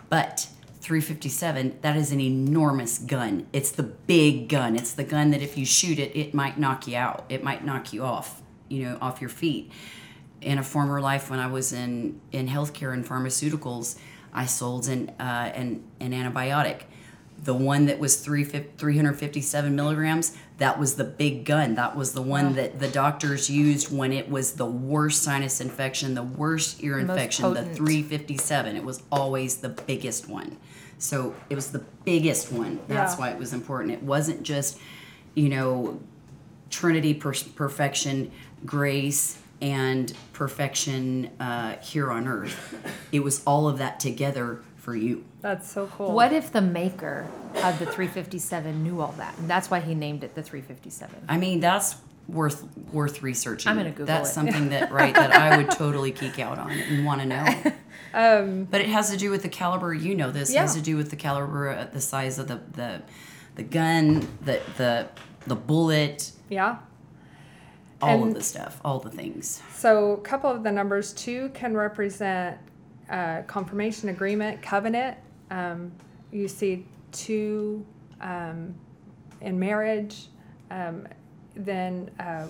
But 357, that is an enormous gun. It's the big gun. It's the gun that if you shoot it, it might knock you out. It might knock you off, you know, off your feet. In a former life, when I was in, in healthcare and pharmaceuticals, I sold an, uh, an, an antibiotic. The one that was 3, 357 milligrams, that was the big gun. That was the one that the doctors used when it was the worst sinus infection, the worst ear infection, the 357. It was always the biggest one. So it was the biggest one. That's Yeah. why it was important. It wasn't just, you know, Trinity per- perfection, grace, and perfection uh, here on earth. It was all of that together for you. That's so cool. What if the maker of the 357 knew all that? And that's why he named it the 357. I mean, that's worth worth researching. I'm gonna Google That's it. something that right that I would totally geek out on and want to know. [laughs] Um, But it has to do with the caliber. You know this. It has to do with the caliber, uh, the size of the the, the gun, the the the bullet, yeah. all of the stuff, all the things. So a couple of the numbers two can represent uh, confirmation, agreement, covenant. Um, you see two um, in marriage. Um, then uh,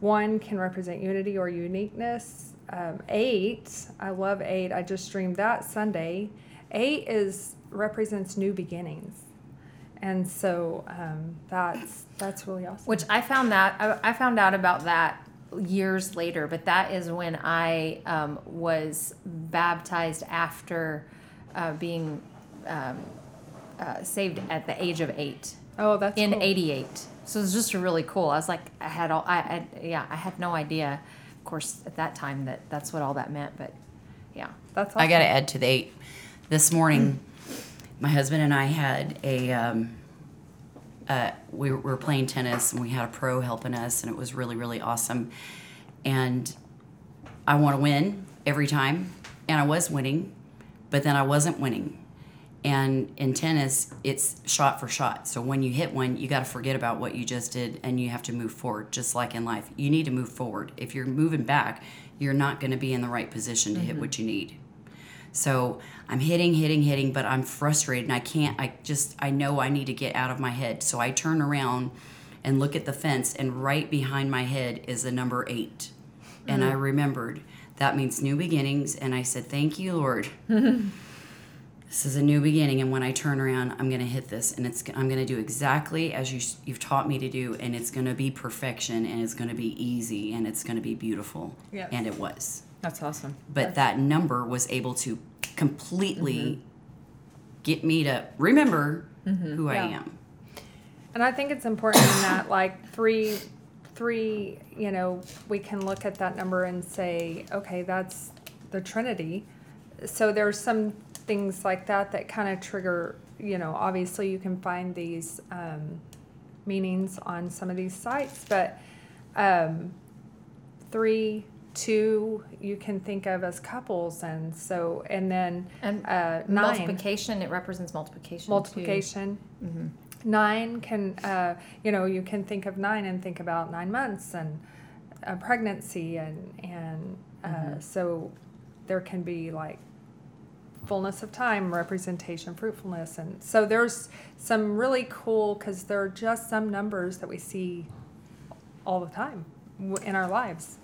one can represent unity or uniqueness. Um, eight, I love eight. I just streamed that Sunday. Eight is represents new beginnings, and so um, that's that's really awesome. Which I found that I, I found out about that years later, but that is when I um, was baptized after uh, being um, uh, saved at the age of eight oh, that's in cool. '88. So it was just really cool. I was like, I had all, I, I yeah, I had no idea, of course, at that time that that's what all that meant. But yeah, That's awesome. I got to add to the eight. This morning, my husband and I had a. Um, uh, we were- we were playing tennis and we had a pro helping us, and it was really, really awesome. And I want to win every time, and I was winning, but then I wasn't winning. And in tennis, it's shot for shot. So when you hit one, you got to forget about what you just did and you have to move forward, just like in life. You need to move forward. If you're moving back, you're not going to be in the right position to hit mm-hmm. what you need. So I'm hitting, hitting, hitting, but I'm frustrated and I can't, I just, I know I need to get out of my head. So I turn around and look at the fence, and right behind my head is the number eight. And I mm-hmm. remembered that means new beginnings. And I said, Thank you, Lord. [laughs] this is a new beginning. And when I turn around, I'm going to hit this and it's, I'm going to do exactly as you, you've taught me to do. And it's going to be perfection and it's going to be easy and it's going to be beautiful. Yes. And it was That's awesome. but that number was able to completely Mm-hmm. get me to remember who I am. And I think it's important in that, like three, three, you know, we can look at that number and say, okay, that's the Trinity. So there's some things like that that kind of trigger, you know, obviously you can find these um, meanings on some of these sites, but um, three, two, you can think of as couples, and so, and then and uh, nine multiplication it represents multiplication. too. multiplication. Nine can, uh, you know, you can think of nine and think about nine months and a pregnancy, and and uh, so there can be like fullness of time, representation, fruitfulness, and so there's some really cool because there are just some numbers that we see all the time in our lives.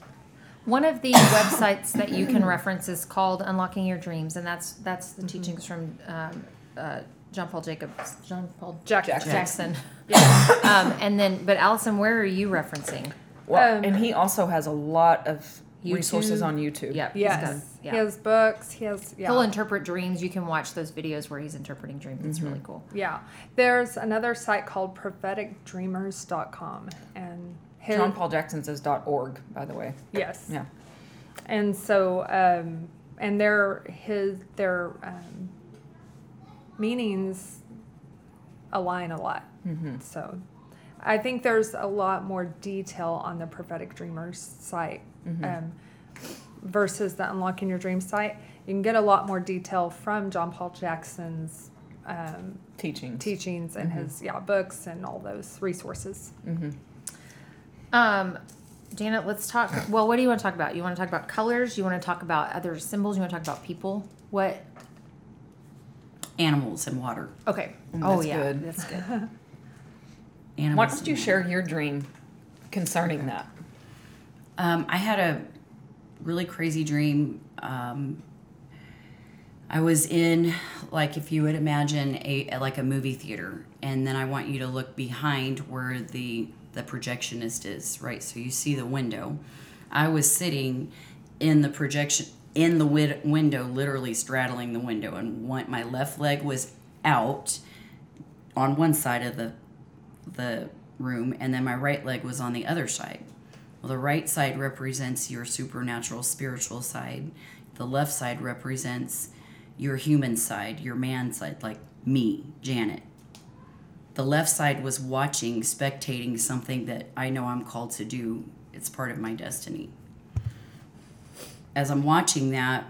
One of the [coughs] websites that you can reference is called Unlocking Your Dreams, and that's that's Mm-hmm. the teachings from um, uh, John Paul Jacobs, John Paul Jack- Jackson. Yeah. um, and then, but Allison, where are you referencing? Well, Um, and he also has a lot of resources on YouTube. Yep. he's Yes. got- yeah. He has books. He has yeah. He'll interpret dreams. You can watch those videos where he's interpreting dreams. It's Mm-hmm. really cool. Yeah. There's another site called propheticdreamers.com and his, John Paul Jackson says .org, by the way. yes. Yeah. And so um and their his their um meanings align a lot. Mm-hmm. So I think there's a lot more detail on the prophetic dreamers site Mm-hmm. um, versus the unlocking your dream site. You can get a lot more detail from John Paul Jackson's um, Teachings. teachings and his yeah books and all those resources. Mm-hmm. Um, Janet, let's talk. Well, what do you want to talk about? You want to talk about colors? You want to talk about other symbols? You want to talk about people? What? Animals and water. Okay. Mm, oh that's yeah, good. that's good. [laughs] Animals. Why don't you and share your dream concerning that? Um, I had a really crazy dream. Um, I was in, like, if you would imagine a like a movie theater, and then I want you to look behind where the the projectionist is, right? So you see the window. I was sitting in the projection in the wid- window, literally straddling the window, and one, my left leg was out on one side of the the room, and then my right leg was on the other side. Well, the right side represents your supernatural spiritual side. The left side represents your human side, your man side, like me, Janet. The left side was watching, spectating something that I know I'm called to do. It's part of my destiny. As I'm watching that,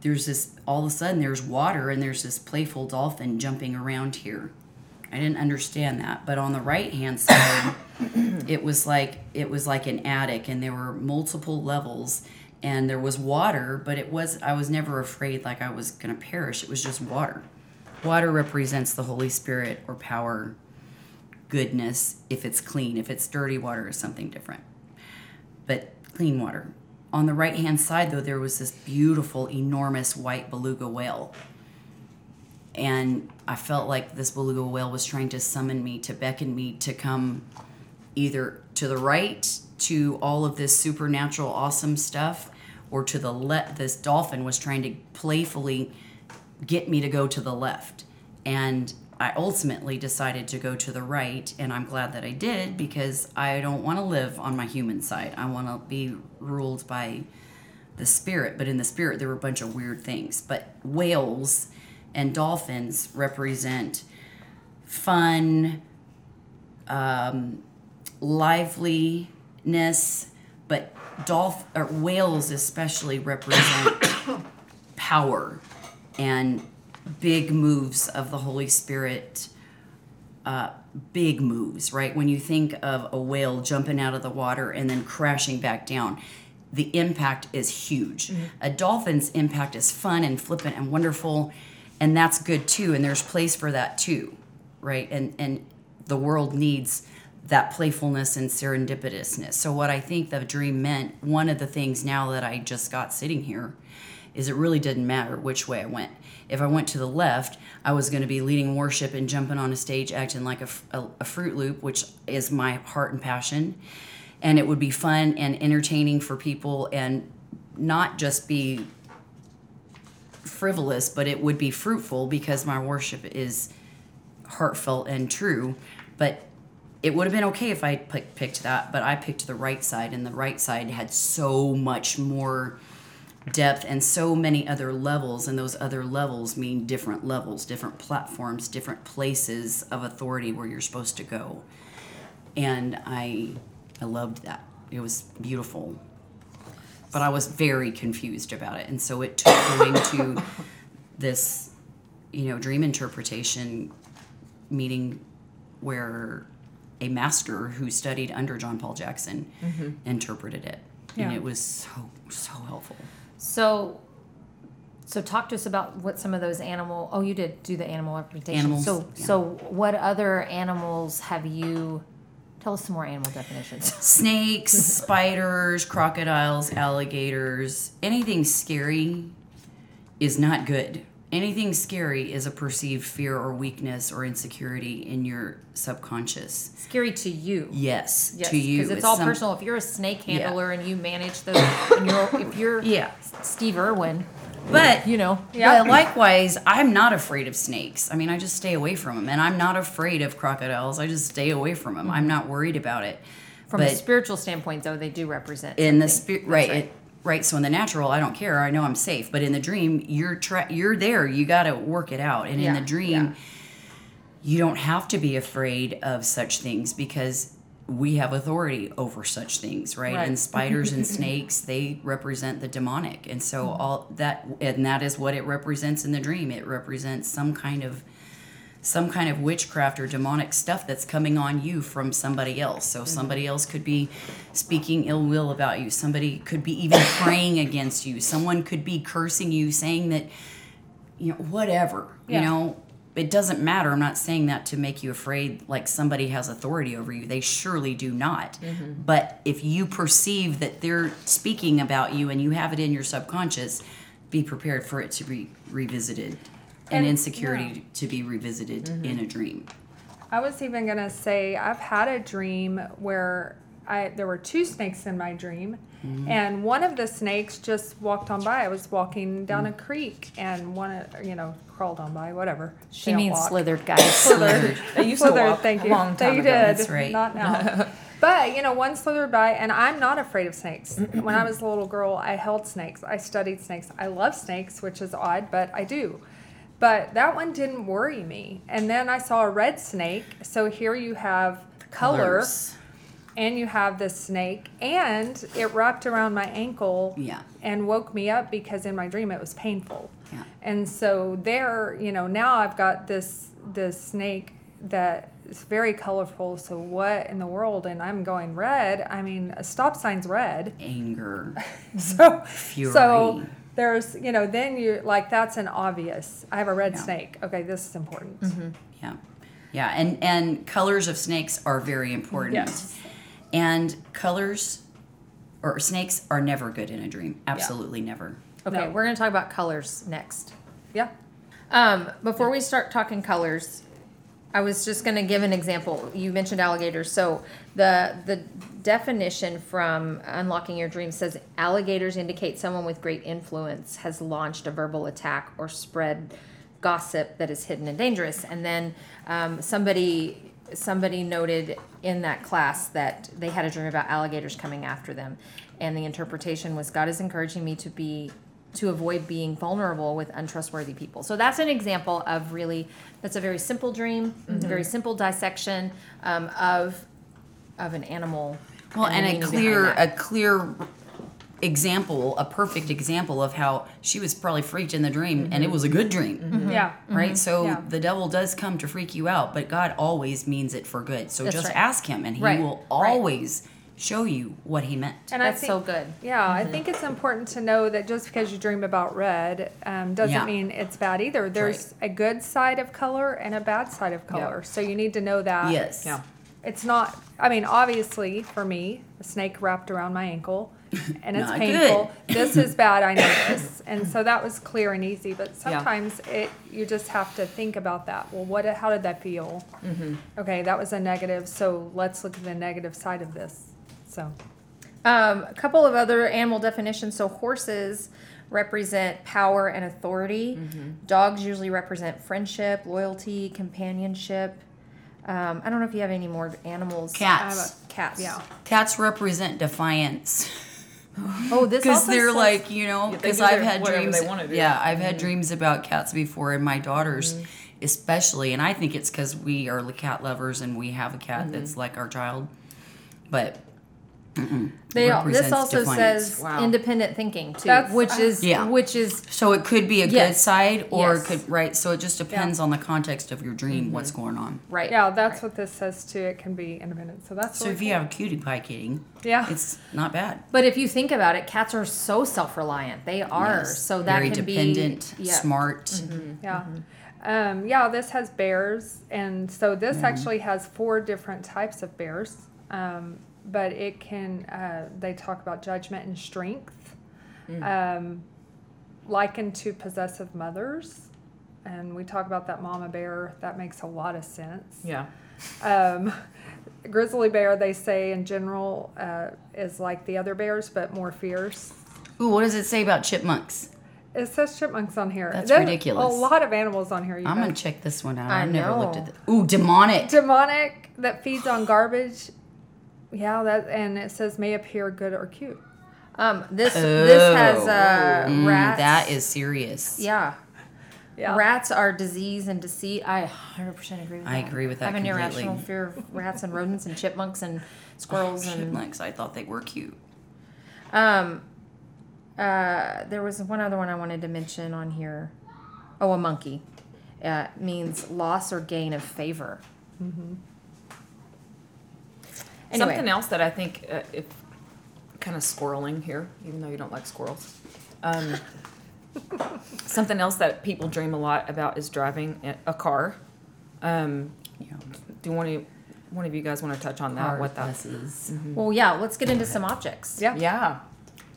there's this all of a sudden there's water and there's this playful dolphin jumping around here. I didn't understand that, but on the right hand [coughs] side, it was like it was like an attic, and there were multiple levels, and there was water, but it was I was never afraid like I was gonna perish. It was just water. Water represents the Holy Spirit or power, goodness. If it's clean, if it's dirty water, is something different. But clean water. On the right hand side, though, there was this beautiful, enormous white beluga whale. And I felt like this beluga whale was trying to summon me to beckon me to come either to the right to all of this supernatural awesome stuff or to the left this dolphin was trying to playfully get me to go to the left. And I ultimately decided to go to the right and I'm glad that I did because I don't want to live on my human side. I want to be ruled by the spirit but in the spirit there were a bunch of weird things. But whales and dolphins represent fun, um, liveliness, but dolph- or whales especially represent [coughs] power and big moves of the Holy Spirit. Uh, big moves, right? When you think of a whale jumping out of the water and then crashing back down, the impact is huge. A dolphin's impact is fun and flippant and wonderful and that's good too and there's place for that too right and and the world needs that playfulness and serendipitousness so what i think the dream meant one of the things now that i just got sitting here is it really didn't matter which way i went if i went to the left i was going to be leading worship and jumping on a stage acting like a, a, a fruit loop which is my heart and passion and it would be fun and entertaining for people and not just be frivolous, but it would be fruitful because my worship is heartfelt and true. But it would have been okay if I picked that, but I picked the right side, and the right side had so much more depth and so many other levels, and those other levels mean different levels, different platforms, different places of authority where you're supposed to go. And I, I loved that. It was beautiful but I was very confused about it. And so it took going to [coughs] this, you know, dream interpretation meeting where a master who studied under John Paul Jackson mm-hmm. interpreted it. And it was so, so helpful. So, so talk to us about what some of those animal. Oh, you did do the animal representation. Animals, So, yeah. so what other animals have you? Tell us some more animal definitions. [laughs] Snakes, spiders, crocodiles, alligators, anything scary is not good. Anything scary is a perceived fear or weakness or insecurity in your subconscious. Scary to you. Yes, Yes, to you. because it's, all some- personal. If you're a snake Yeah. handler and you manage those, and you're, if you're [coughs] Yeah. Steve Irwin, But you know, Yeah. But likewise, I'm not afraid of snakes. I mean, I just stay away from them, and I'm not afraid of crocodiles. I just stay away from them. I'm mm-hmm. not worried about it. from a spiritual standpoint, though, they do represent in the spirit, That's right, it- right. So in the natural, I don't care. I know I'm safe. But in the dream, you're tra- you're there. You got to work it out. And in the dream, yeah. you don't have to be afraid of such things because we have authority over such things right, Right. and spiders and [laughs] snakes they represent the demonic and so Mm-hmm. all that and that is what it represents in the dream it represents some kind of some kind of witchcraft or demonic stuff that's coming on you from somebody else. So mm-hmm. somebody else could be speaking ill will about you. Somebody could be even [coughs] praying against you. Someone could be cursing you, saying that you know whatever. Yeah. You know, it doesn't matter. I'm not saying that to make you afraid like somebody has authority over you. They surely do not. Mm-hmm. But if you perceive that they're speaking about you and you have it in your subconscious, be prepared for it to be revisited and, And- insecurity to be revisited mm-hmm. in a dream. I was even gonna say I've had a dream where I there were two snakes in my dream, mm-hmm. and one of the snakes just walked on by. I was walking down a mm. creek, and one of- you know crawled on by, whatever. She They means walk. slithered, [laughs] guys. Slithered. They used to Slithered, walk thank a you. long time they ago. did. That's right. Not now. [laughs] but you know, one slithered by, and I'm not afraid of snakes. when I was a little girl, I held snakes. I studied snakes. I love snakes, which is odd, but I do. But that one didn't worry me. And then I saw a red snake. So here you have color, Colors. and you have this snake, and it wrapped around my ankle Yeah. and woke me up because in my dream it was painful. Yeah. And so there, you know, now I've got this this snake that is very colorful. So what in the world? And I'm going red. I mean, a stop sign's red. Anger. [laughs] So Fury. so there's you know then you like that's an obvious. I have a red Yeah. snake. Okay, this is important. Yeah. Yeah. And and colors of snakes are very important. Yes. And colors or snakes are never good in a dream. Absolutely never. Okay, No. we're going to talk about colors next. Yeah. Um, before we start talking colors, I was just going to give an example. You mentioned alligators. So the the definition from Unlocking Your Dreams says alligators indicate someone with great influence has launched a verbal attack or spread gossip that is hidden and dangerous. And then um, somebody somebody noted in that class that they had a dream about alligators coming after them, and the interpretation was God is encouraging me to be to avoid being vulnerable with untrustworthy people. So that's an example of really that's a very simple dream, a very mm-hmm. simple dissection um, of of an animal. Well, the and a clear a clear example, a perfect example of how she was probably freaked in the dream and it mm-hmm. was a good dream. Mm-hmm. Yeah. Right? So Yeah. the devil does come to freak you out, but God always means it for good. So That's just right. ask him and he Right, will right. Always show you what he meant. And That's think, so good. Yeah, I think it's important to know that just because you dream about red um, doesn't Yeah. mean it's bad either. There's a good side of color and a bad side of color. So you need to know that. yes. Yeah. It's not, I mean, obviously for me, a snake wrapped around my ankle [laughs] and it's painful. [laughs] this is bad, I know this. And so that was clear and easy. But Yeah. sometimes it, you just have to think about that. Well, what, how did that feel? Mm-hmm. Okay, that was a negative. So let's look at the negative side of this. So, Um, a couple of other animal definitions. So horses represent power and authority. Dogs usually represent friendship, loyalty, companionship. Um, I don't know if you have any more animals. I have Cats. Cats. yeah. Cats represent defiance. [laughs] Oh, this Because they're says- like, you know, because do I've had dreams. they wanna do. Yeah, I've had dreams about cats before, and my daughters, especially. And I think it's because we are cat lovers and we have a cat that's like our child. But mm-mm, They all, this represents also defiance. says Wow. independent thinking too, That's- which is Yeah. which is So it could be a good Yes. side, or Yes. it could right. So it just depends on the context of your dream, what's going on. right. Yeah, that's right. what this says too. It can be independent. So that's So really if you have a cutie pie kitty, Yeah. it's not bad. But if you think about it, cats are so self-reliant. They are. Yes. So that very can dependent, be yeah. smart. Yeah. Um, yeah, this has bears. And so this actually has four different types of bears. Um, but it can, uh, they talk about judgment and strength, um, likened to possessive mothers. And we talk about that mama bear. That makes a lot of sense. Yeah. Um, grizzly bear, they say in general, uh, is like the other bears, but more fierce. Ooh, what does it say about chipmunks? It says chipmunks on here. That's There- ridiculous. A lot of animals on here. You I'm guys. gonna check this one out. I I've never looked at this. Ooh, demonic. demonic that feeds on garbage. Yeah, that and it says may appear good or cute. Um, this this has uh, Mm, rats. that is serious. yeah. Yeah. Rats are disease and deceit. I 100% agree with that. I agree with that I have an completely. irrational fear of rats and rodents and chipmunks and squirrels and Chipmunks. I thought they were cute. um uh there was one other one I wanted to mention on here. Oh, a monkey. uh, means loss or gain of favor. Anyway. Something else that I think, uh, if kind of squirreling here, even though you don't like squirrels. Um, [laughs] something else that people dream a lot about is driving a- a car. Um, Yeah. do one of you, one of you guys want to touch on that? Hard what that? buses. Well, yeah, let's get into some objects. Yeah. Yeah,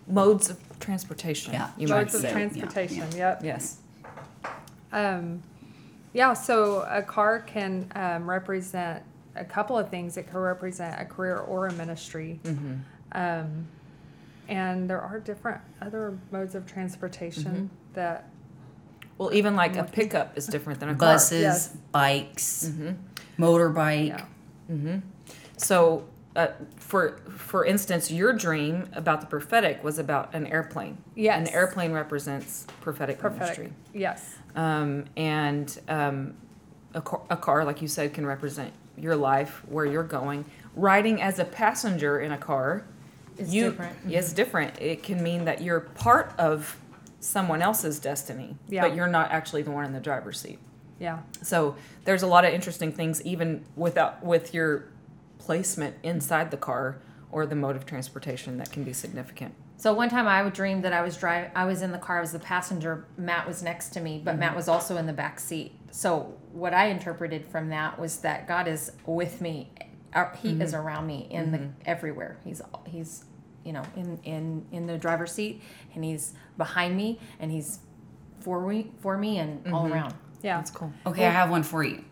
modes of transportation. Yeah. you might Modes of say. transportation. yeah. Yep. Yes. Um, yeah, so a car can um, represent a couple of things. It can represent a career or a ministry. Mm-hmm. Um, and there are different other modes of transportation Mm-hmm. that, Well, even like a pickup is different than a car. Buses, Yes. bikes, Mm-hmm. motorbike. yeah. So, uh, for for instance, your dream about the prophetic was about an airplane. Yes. An airplane represents prophetic, Prophetic. ministry. Yes. Um, and um, a, car, a car, like you said, can represent your life, where you're going. Riding as a passenger in a car, It's you, different. Yes, different. It can mean that you're part of someone else's destiny, Yeah. but you're not actually the one in the driver's seat. Yeah. So there's a lot of interesting things, even without with your placement inside the car or the mode of transportation, that can be significant. So one time I would dream that I was driving, I was in the car, I was the passenger, Matt was next to me, but mm-hmm. Matt was also in the back seat. So what I interpreted from that was that God is with me, uh, He is mm-hmm. around me in the mm-hmm. everywhere. He's He's you know in in in the driver's seat, and He's behind me, and He's for me for me and all around. Yeah. That's cool. Okay, I have one for you.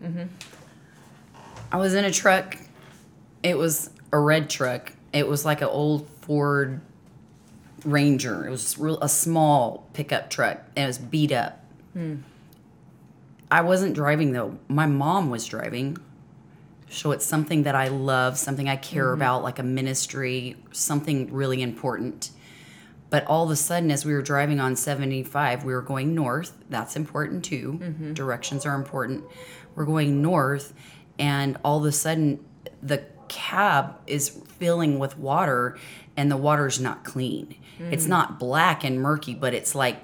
I was in a truck. It was a red truck. It was like an old Ford Ranger. It was real, a small pickup truck. And it was beat up. I wasn't driving though. My mom was driving. So it's something that I love, something I care mm-hmm. about, like a ministry, something really important. But all of a sudden, as we were driving on 75, we were going north. That's important too. Mm-hmm. Directions are important. We're going north, and all of a sudden, the cab is filling with water, and the water's not clean. It's not black and murky, but it's like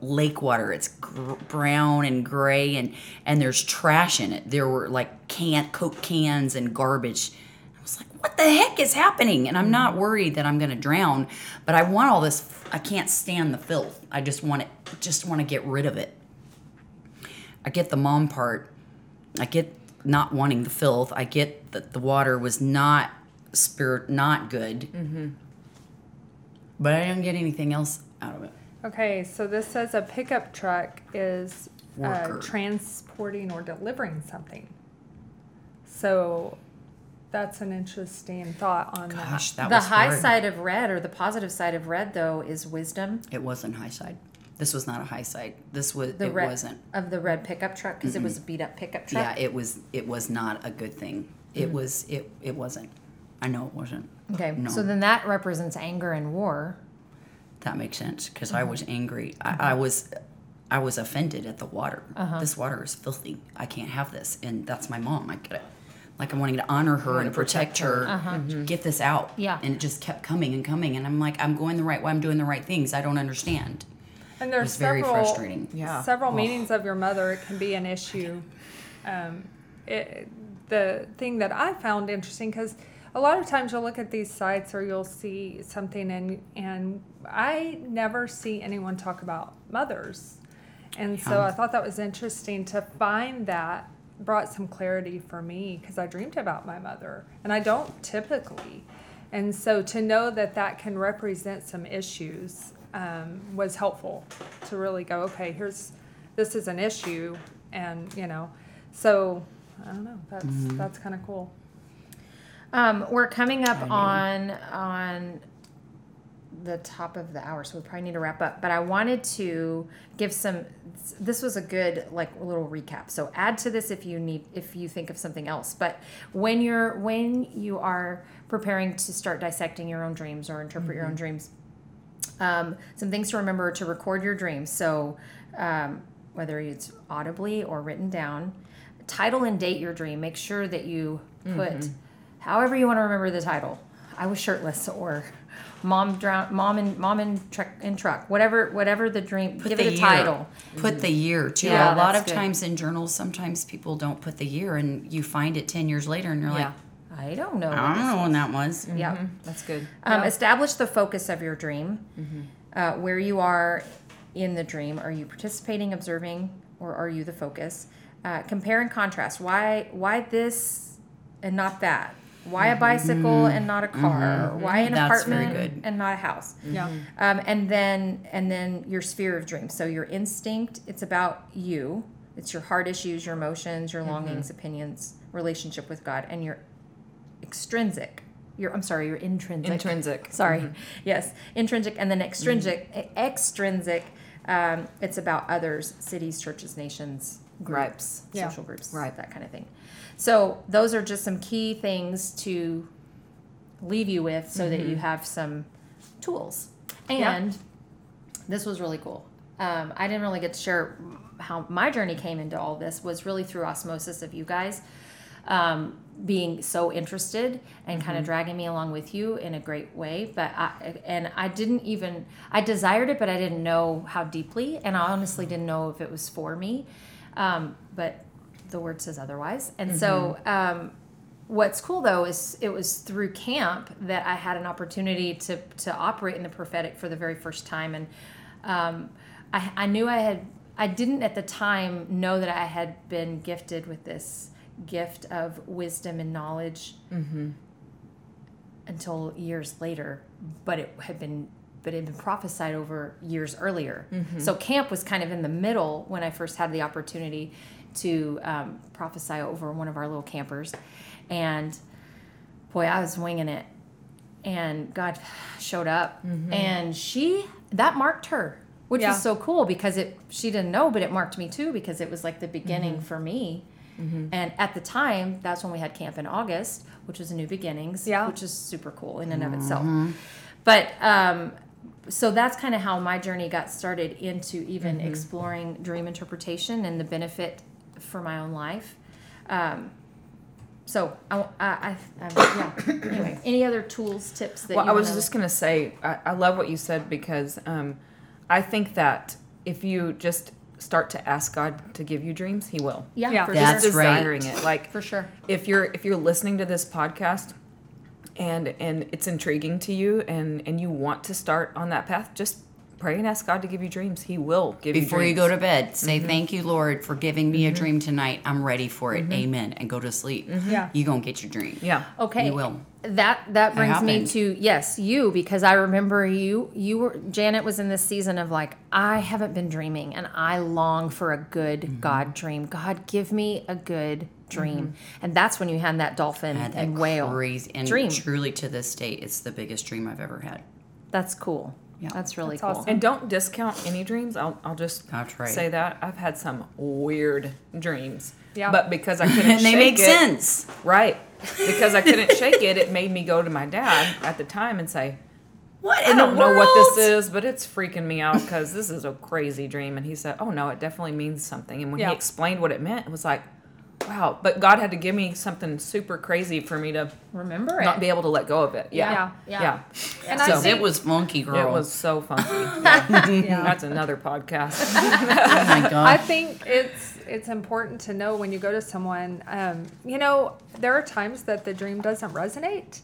lake water. It's gr- brown and gray, and and there's trash in it. There were like can Coke cans and garbage. I was like, what the heck is happening? And I'm not worried that I'm gonna drown, but I want all this. I can't stand the filth. I just want it. Just want to get rid of it. I get the mom part. I get not wanting the filth. I get that the water was not spirit, not good. Mm-hmm. But I didn't get anything else out of it. Okay, so this says a pickup truck is uh, Worker. transporting or delivering something. So that's an interesting thought on Gosh, that the was high hard. side of red or the positive side of red though is wisdom. It wasn't high side. This was not a high side. This was The it red wasn't. of the red pickup truck because it was a beat up pickup truck. Yeah, it was it was not a good thing. It was it it wasn't. I know it wasn't. Okay, No. so then that represents anger and war. That makes sense because I mm-hmm. was angry. I, I was I was offended at the water. Uh-huh. This water is filthy. I can't have this. And that's my mom. I get it. Like I'm wanting to honor her and protect her. Uh-huh. Get mm-hmm. this out. Yeah. And it just kept coming and coming. And I'm like, I'm going the right way. I'm doing the right things. I don't understand. And It there's was very several frustrating. Yeah. several Oh. meanings of your mother. It can be an issue. Um, it, the thing that I found interesting because a lot of times you'll look at these sites or you'll see something and and I never see anyone talk about mothers, and so I thought that was interesting to find that brought some clarity for me because I dreamed about my mother and I don't typically. And so to know that that can represent some issues um, was helpful to really go, okay, here's this is an issue, and you know, so I don't know. That's that's kind of cool. Um, we're coming up on on the top of the hour, so we probably need to wrap up. But I wanted to give some. This was a good like little recap. So add to this if you need if you think of something else. But when you're when you are preparing to start dissecting your own dreams or interpret your own dreams, um, some things to remember to record your dreams. So, um, whether it's audibly or written down, title and date your dream. Make sure that you put however you want to remember the title. I was shirtless or mom drown mom and mom in truck in truck whatever whatever the dream Put give the it a year. title Put the year too. Yeah, a lot of good. times in journals, sometimes people don't put the year, and you find it ten years later, and you're Yeah. like, I don't know I don't know when that was. yeah That's good. um, establish the focus of your dream uh, where you are in the dream are you participating observing or are you the focus uh, compare and contrast why why this and not that why a bicycle mm-hmm. and not a car? Or why an That's very apartment good. and not a house? Yeah. um, and then and then your sphere of dreams. So your instinct it's about you. It's your heart issues your emotions your mm-hmm. longings opinions relationship with god and your extrinsic your i'm sorry your intrinsic. Intrinsic. sorry. Yes. Intrinsic and then extrinsic extrinsic um, it's about others cities churches nations Right. Groups Yeah. social groups Right. that kind of thing. So those are just some key things to leave you with so that you have some tools. And this was really cool. Um, i didn't really get to share how my journey came into all this was really through osmosis of you guys um, being so interested and kind of dragging me along with you in a great way. But I, and i didn't even i desired it but i didn't know how deeply and i honestly didn't know if it was for me um, but the word says otherwise. And so um, what's cool though is it was through camp that I had an opportunity to to operate in the prophetic for the very first time, and um, I, I knew I had I didn't at the time know that I had been gifted with this gift of wisdom and knowledge mm-hmm. until years later, but it had been but it had been prophesied over years earlier. Mm-hmm. So camp was kind of in the middle when I first had the opportunity to um, prophesy over one of our little campers, and boy, I was winging it, and God showed up, mm-hmm. and she that marked her, which Yeah. was so cool because it she didn't know, but it marked me too because it was like the beginning mm-hmm. for me. And at the time, that's when we had camp in August, which was a new beginnings, Yeah. which is super cool in and of itself. But um, so that's kind of how my journey got started into even exploring dream interpretation and the benefit for my own life. Um, so I, I, I, I yeah. anyway, [coughs] any other tools, tips that Well, you I was wanna- just gonna say, I, I love what you said because um, I think that if you just start to ask God to give you dreams, He will. yeah, Yeah. for That's sure. Just right. desiring it, like for sure. if you're if you're listening to this podcast and and it's intriguing to you and and you want to start on that path, just pray and ask God to give you dreams. He will give you dream. Before you you go to bed, say, mm-hmm. Thank you, Lord, for giving me a mm-hmm. dream tonight. I'm ready for it. Mm-hmm. Amen. And go to sleep. Yeah. You going to get your dream. Yeah. Okay. You will. That that brings me to yes, you because I remember you you were Janet was in this season of like I haven't been dreaming and I long for a good Mm-hmm. God dream. God give me a good dream. Mm-hmm. And that's when you had that dolphin I had that and whale crazy, and dream. truly to this day, it's the biggest dream I've ever had. That's cool. Yeah. That's really That's cool. awesome. And don't discount any dreams. I'll, I'll just That's right. say that I've had some weird dreams. Yeah. But because I couldn't And [laughs] they shake make it, sense. Right. Because I couldn't shake it, it made me go to my dad at the time and say, What I don't the know world? what this is, but it's freaking me out because this is a crazy dream. And he said, Oh no, it definitely means something. And when Yeah. he explained what it meant, it was like, Wow. But God had to give me something super crazy for me to Remember it. not be able to let go of it. Yeah. Yeah. Yeah. Yeah. And So- I think It was funky, girl. It was so funky. [laughs] yeah. That's another podcast. [laughs] Oh my god! I think it's it's important to know when you go to someone. Um, you know, there are times that the dream doesn't resonate,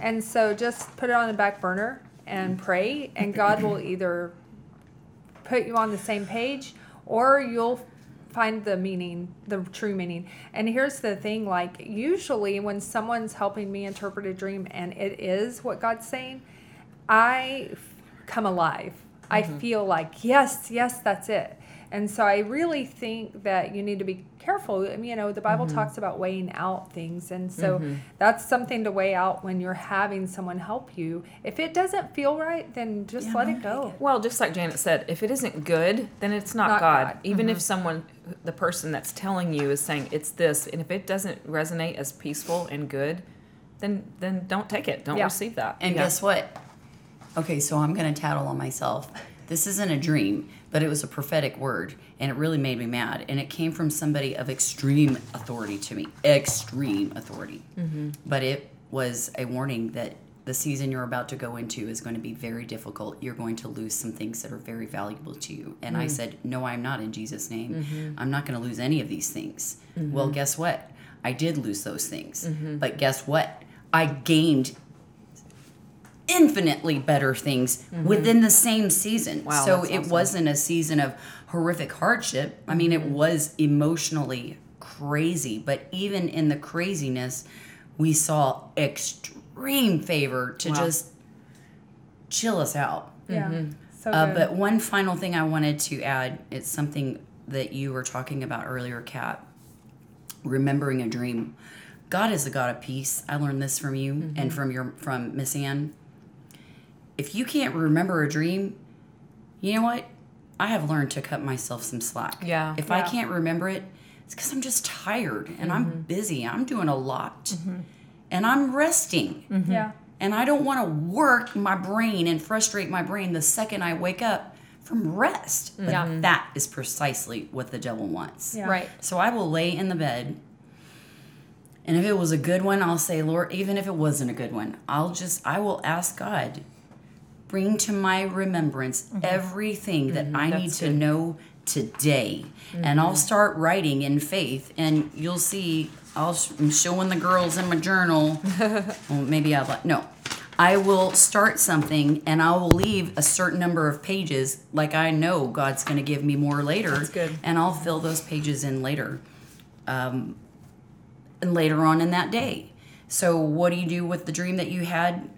and so just put it on the back burner and pray, and God will either put you on the same page or you'll find the meaning, the true meaning. And here's the thing: like usually when someone's helping me interpret a dream and it is what God's saying, I f- come alive. I mm-hmm. feel like, yes, yes, that's it. And so I really think that you need to be careful. I mean, you know, the Bible mm-hmm. talks about weighing out things. And so mm-hmm. that's something to weigh out when you're having someone help you. If it doesn't feel right, then just Yeah, let it go. Well, just like Janet said, if it isn't good, then it's not, Not God. God. Even if mm-hmm. someone, the person that's telling you is saying it's this, and if it doesn't resonate as peaceful and good, then then don't take it. Don't Yeah. receive that. And Yeah. guess what? Okay, so I'm going to tattle on myself. This isn't a dream, but it was a prophetic word, and it really made me mad. And it came from somebody of extreme authority to me, extreme authority. Mm-hmm. But it was a warning that the season you're about to go into is going to be very difficult. You're going to lose some things that are very valuable to you. And I mm. said, No, I'm not in Jesus' name. Mm-hmm. I'm not going to lose any of these things. Well, mm-hmm. guess what? I did lose those things. Mm-hmm. But guess what? I gained infinitely better things within the same season. Wow, so that's it awesome. wasn't a season of horrific hardship. I mean, it was emotionally crazy, but even in the craziness, we saw extreme favor to Wow. just chill us out. Yeah. So Uh, but one final thing I wanted to add it's something that you were talking about earlier, Cat. Remembering a dream. God is a God of peace. I learned this from you Mm-hmm. and from your from Miss Ann. If you can't remember a dream, you know what? I have learned to cut myself some slack. Yeah. If I can't remember it, it's because I'm just tired and Mm-hmm. I'm busy. I'm doing a lot, mm-hmm. and I'm resting mm-hmm. yeah. and I don't want to work my brain and frustrate my brain the second I wake up from rest. But Yeah. Mm-hmm. that is precisely what the devil wants. Yeah. Right. So I will lay in the bed. And if it was a good one, I'll say, Lord, even if it wasn't a good one, I'll just, I will ask God, bring to my remembrance everything that I need Mm-hmm. that's to good. Mm-hmm. know today. And I'll start writing in faith. And you'll see, I'll, I'm showing the girls in my journal. [laughs] well, maybe I'll, no. I will start something and I will leave a certain number of pages, like I know God's going to give me more later. That's good. And I'll fill those pages in later and later on in that day. So, what do you do with the dream that you had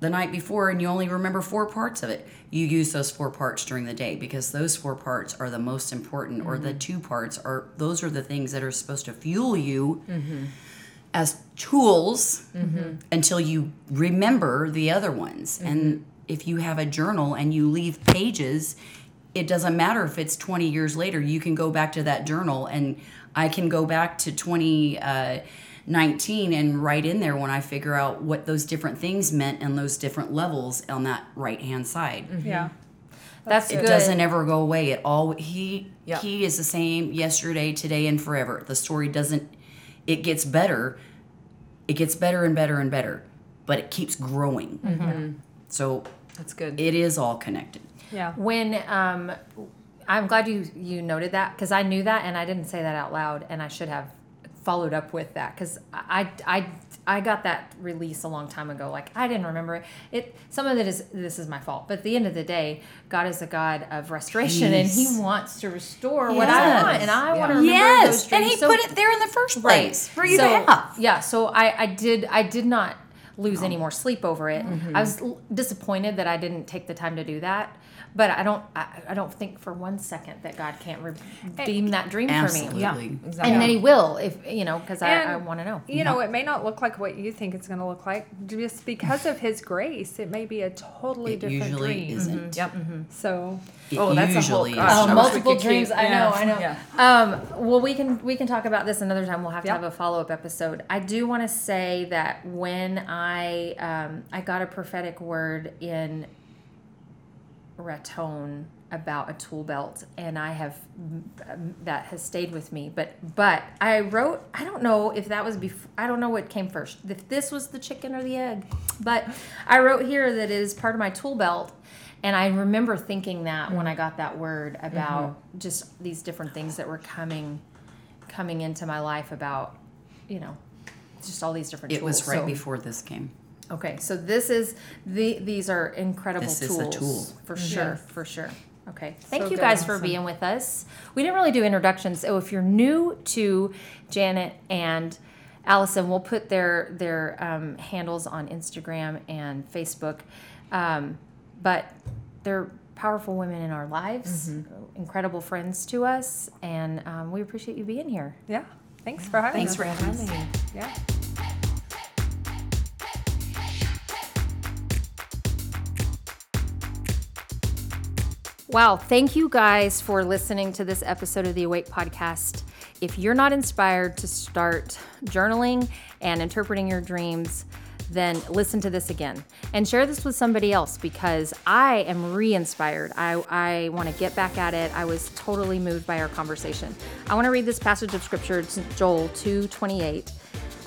the night before and you only remember four parts of it? You use those four parts during the day because those four parts are the most important, or the mm-hmm. two parts are those are the things that are supposed to fuel you mm-hmm. as tools mm-hmm. until you remember the other ones. And if you have a journal and you leave pages, it doesn't matter if it's 20 years later, you can go back to that journal and I can go back to uh, 2019 and right in there when I figure out what those different things meant and those different levels on that right hand side. Yeah. That's It good. doesn't ever go away. It all he Yeah. he is the same yesterday, today, and forever. The story doesn't. It gets better. It gets better and better and better, but it keeps growing. Mm-hmm. So That's good. it is all connected. Yeah. when um, I'm glad you you noted that because I knew that and I didn't say that out loud and I should have followed up with that because I, I I got that release a long time ago. Like I didn't remember it. It some of it is this is my fault, but at the end of the day, God is a God of restoration and He wants to restore what I want, and I Yeah. want to remember those dreams. and he So- put it there in the first place for you so, to have. Yeah, so I, I did I did not lose Oh. any more sleep over it. Mm-hmm. I was disappointed that I didn't take the time to do that. But I don't I, I don't think for one second that God can't redeem that dream Absolutely. for me. yeah, Absolutely. exactly. And that he will if you know because I, I want to know. You know, it may not look like what you think it's going to look like. Just because of His grace, it may be a totally It different usually dream. isn't. Yep. So, It Oh, that's a whole- usually gosh, Oh, I wish we multiple could keep- dreams. I know, I know. Yeah. Um, well, we can we can talk about this another time. We'll have to Yeah. have a follow up episode. I do want to say that when I um, I got a prophetic word in Raton about a tool belt, and I have um, that has stayed with me. But but I wrote. I don't know if that was before. I don't know what came first. If this was the chicken or the egg. But I wrote here that it is part of my tool belt. And I remember thinking that when I got that word about just these different things that were coming coming into my life about, you know, just all these different It tools. was right So- before this came. Okay, so this is the these are incredible This is tools a tool. for sure, Yes. for sure. Okay, thank So you good. guys for Awesome. being with us. We didn't really do introductions, so if you're new to Janet and Allison, we'll put their their um, handles on Instagram and Facebook. Um, but they're powerful women in our lives, incredible friends to us, and um, we appreciate you being here. yeah. Thanks for having Thanks us. for having us. Yeah. Wow, thank you guys for listening to this episode of the Awake Podcast. If you're not inspired to start journaling and interpreting your dreams, then listen to this again and share this with somebody else because I am re inspired. I, I want to get back at it. I was totally moved by our conversation. I want to read this passage of scripture, it's Joel 2 28.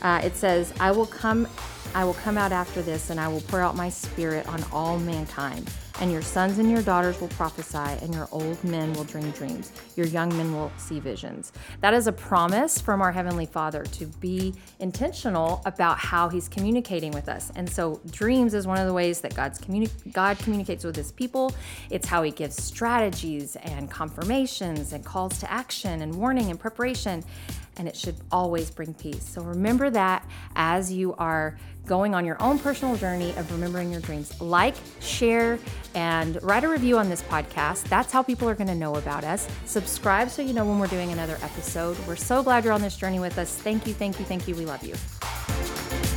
Uh, it says, I will come I will come out after this, and I will pour out my spirit on all mankind. And your sons and your daughters will prophesy, and your old men will dream dreams. Your young men will see visions. That is a promise from our Heavenly Father to be intentional about how He's communicating with us. And so, dreams is one of the ways that God's communi- God communicates with His people. It's how He gives strategies and confirmations and calls to action and warning and preparation and it should always bring peace. So remember that as you are going on your own personal journey of remembering your dreams. Like, share, and write a review on this podcast. That's how people are going to know about us. Subscribe so you know when we're doing another episode. We're so glad you're on this journey with us. Thank you, thank you, thank you. We love you.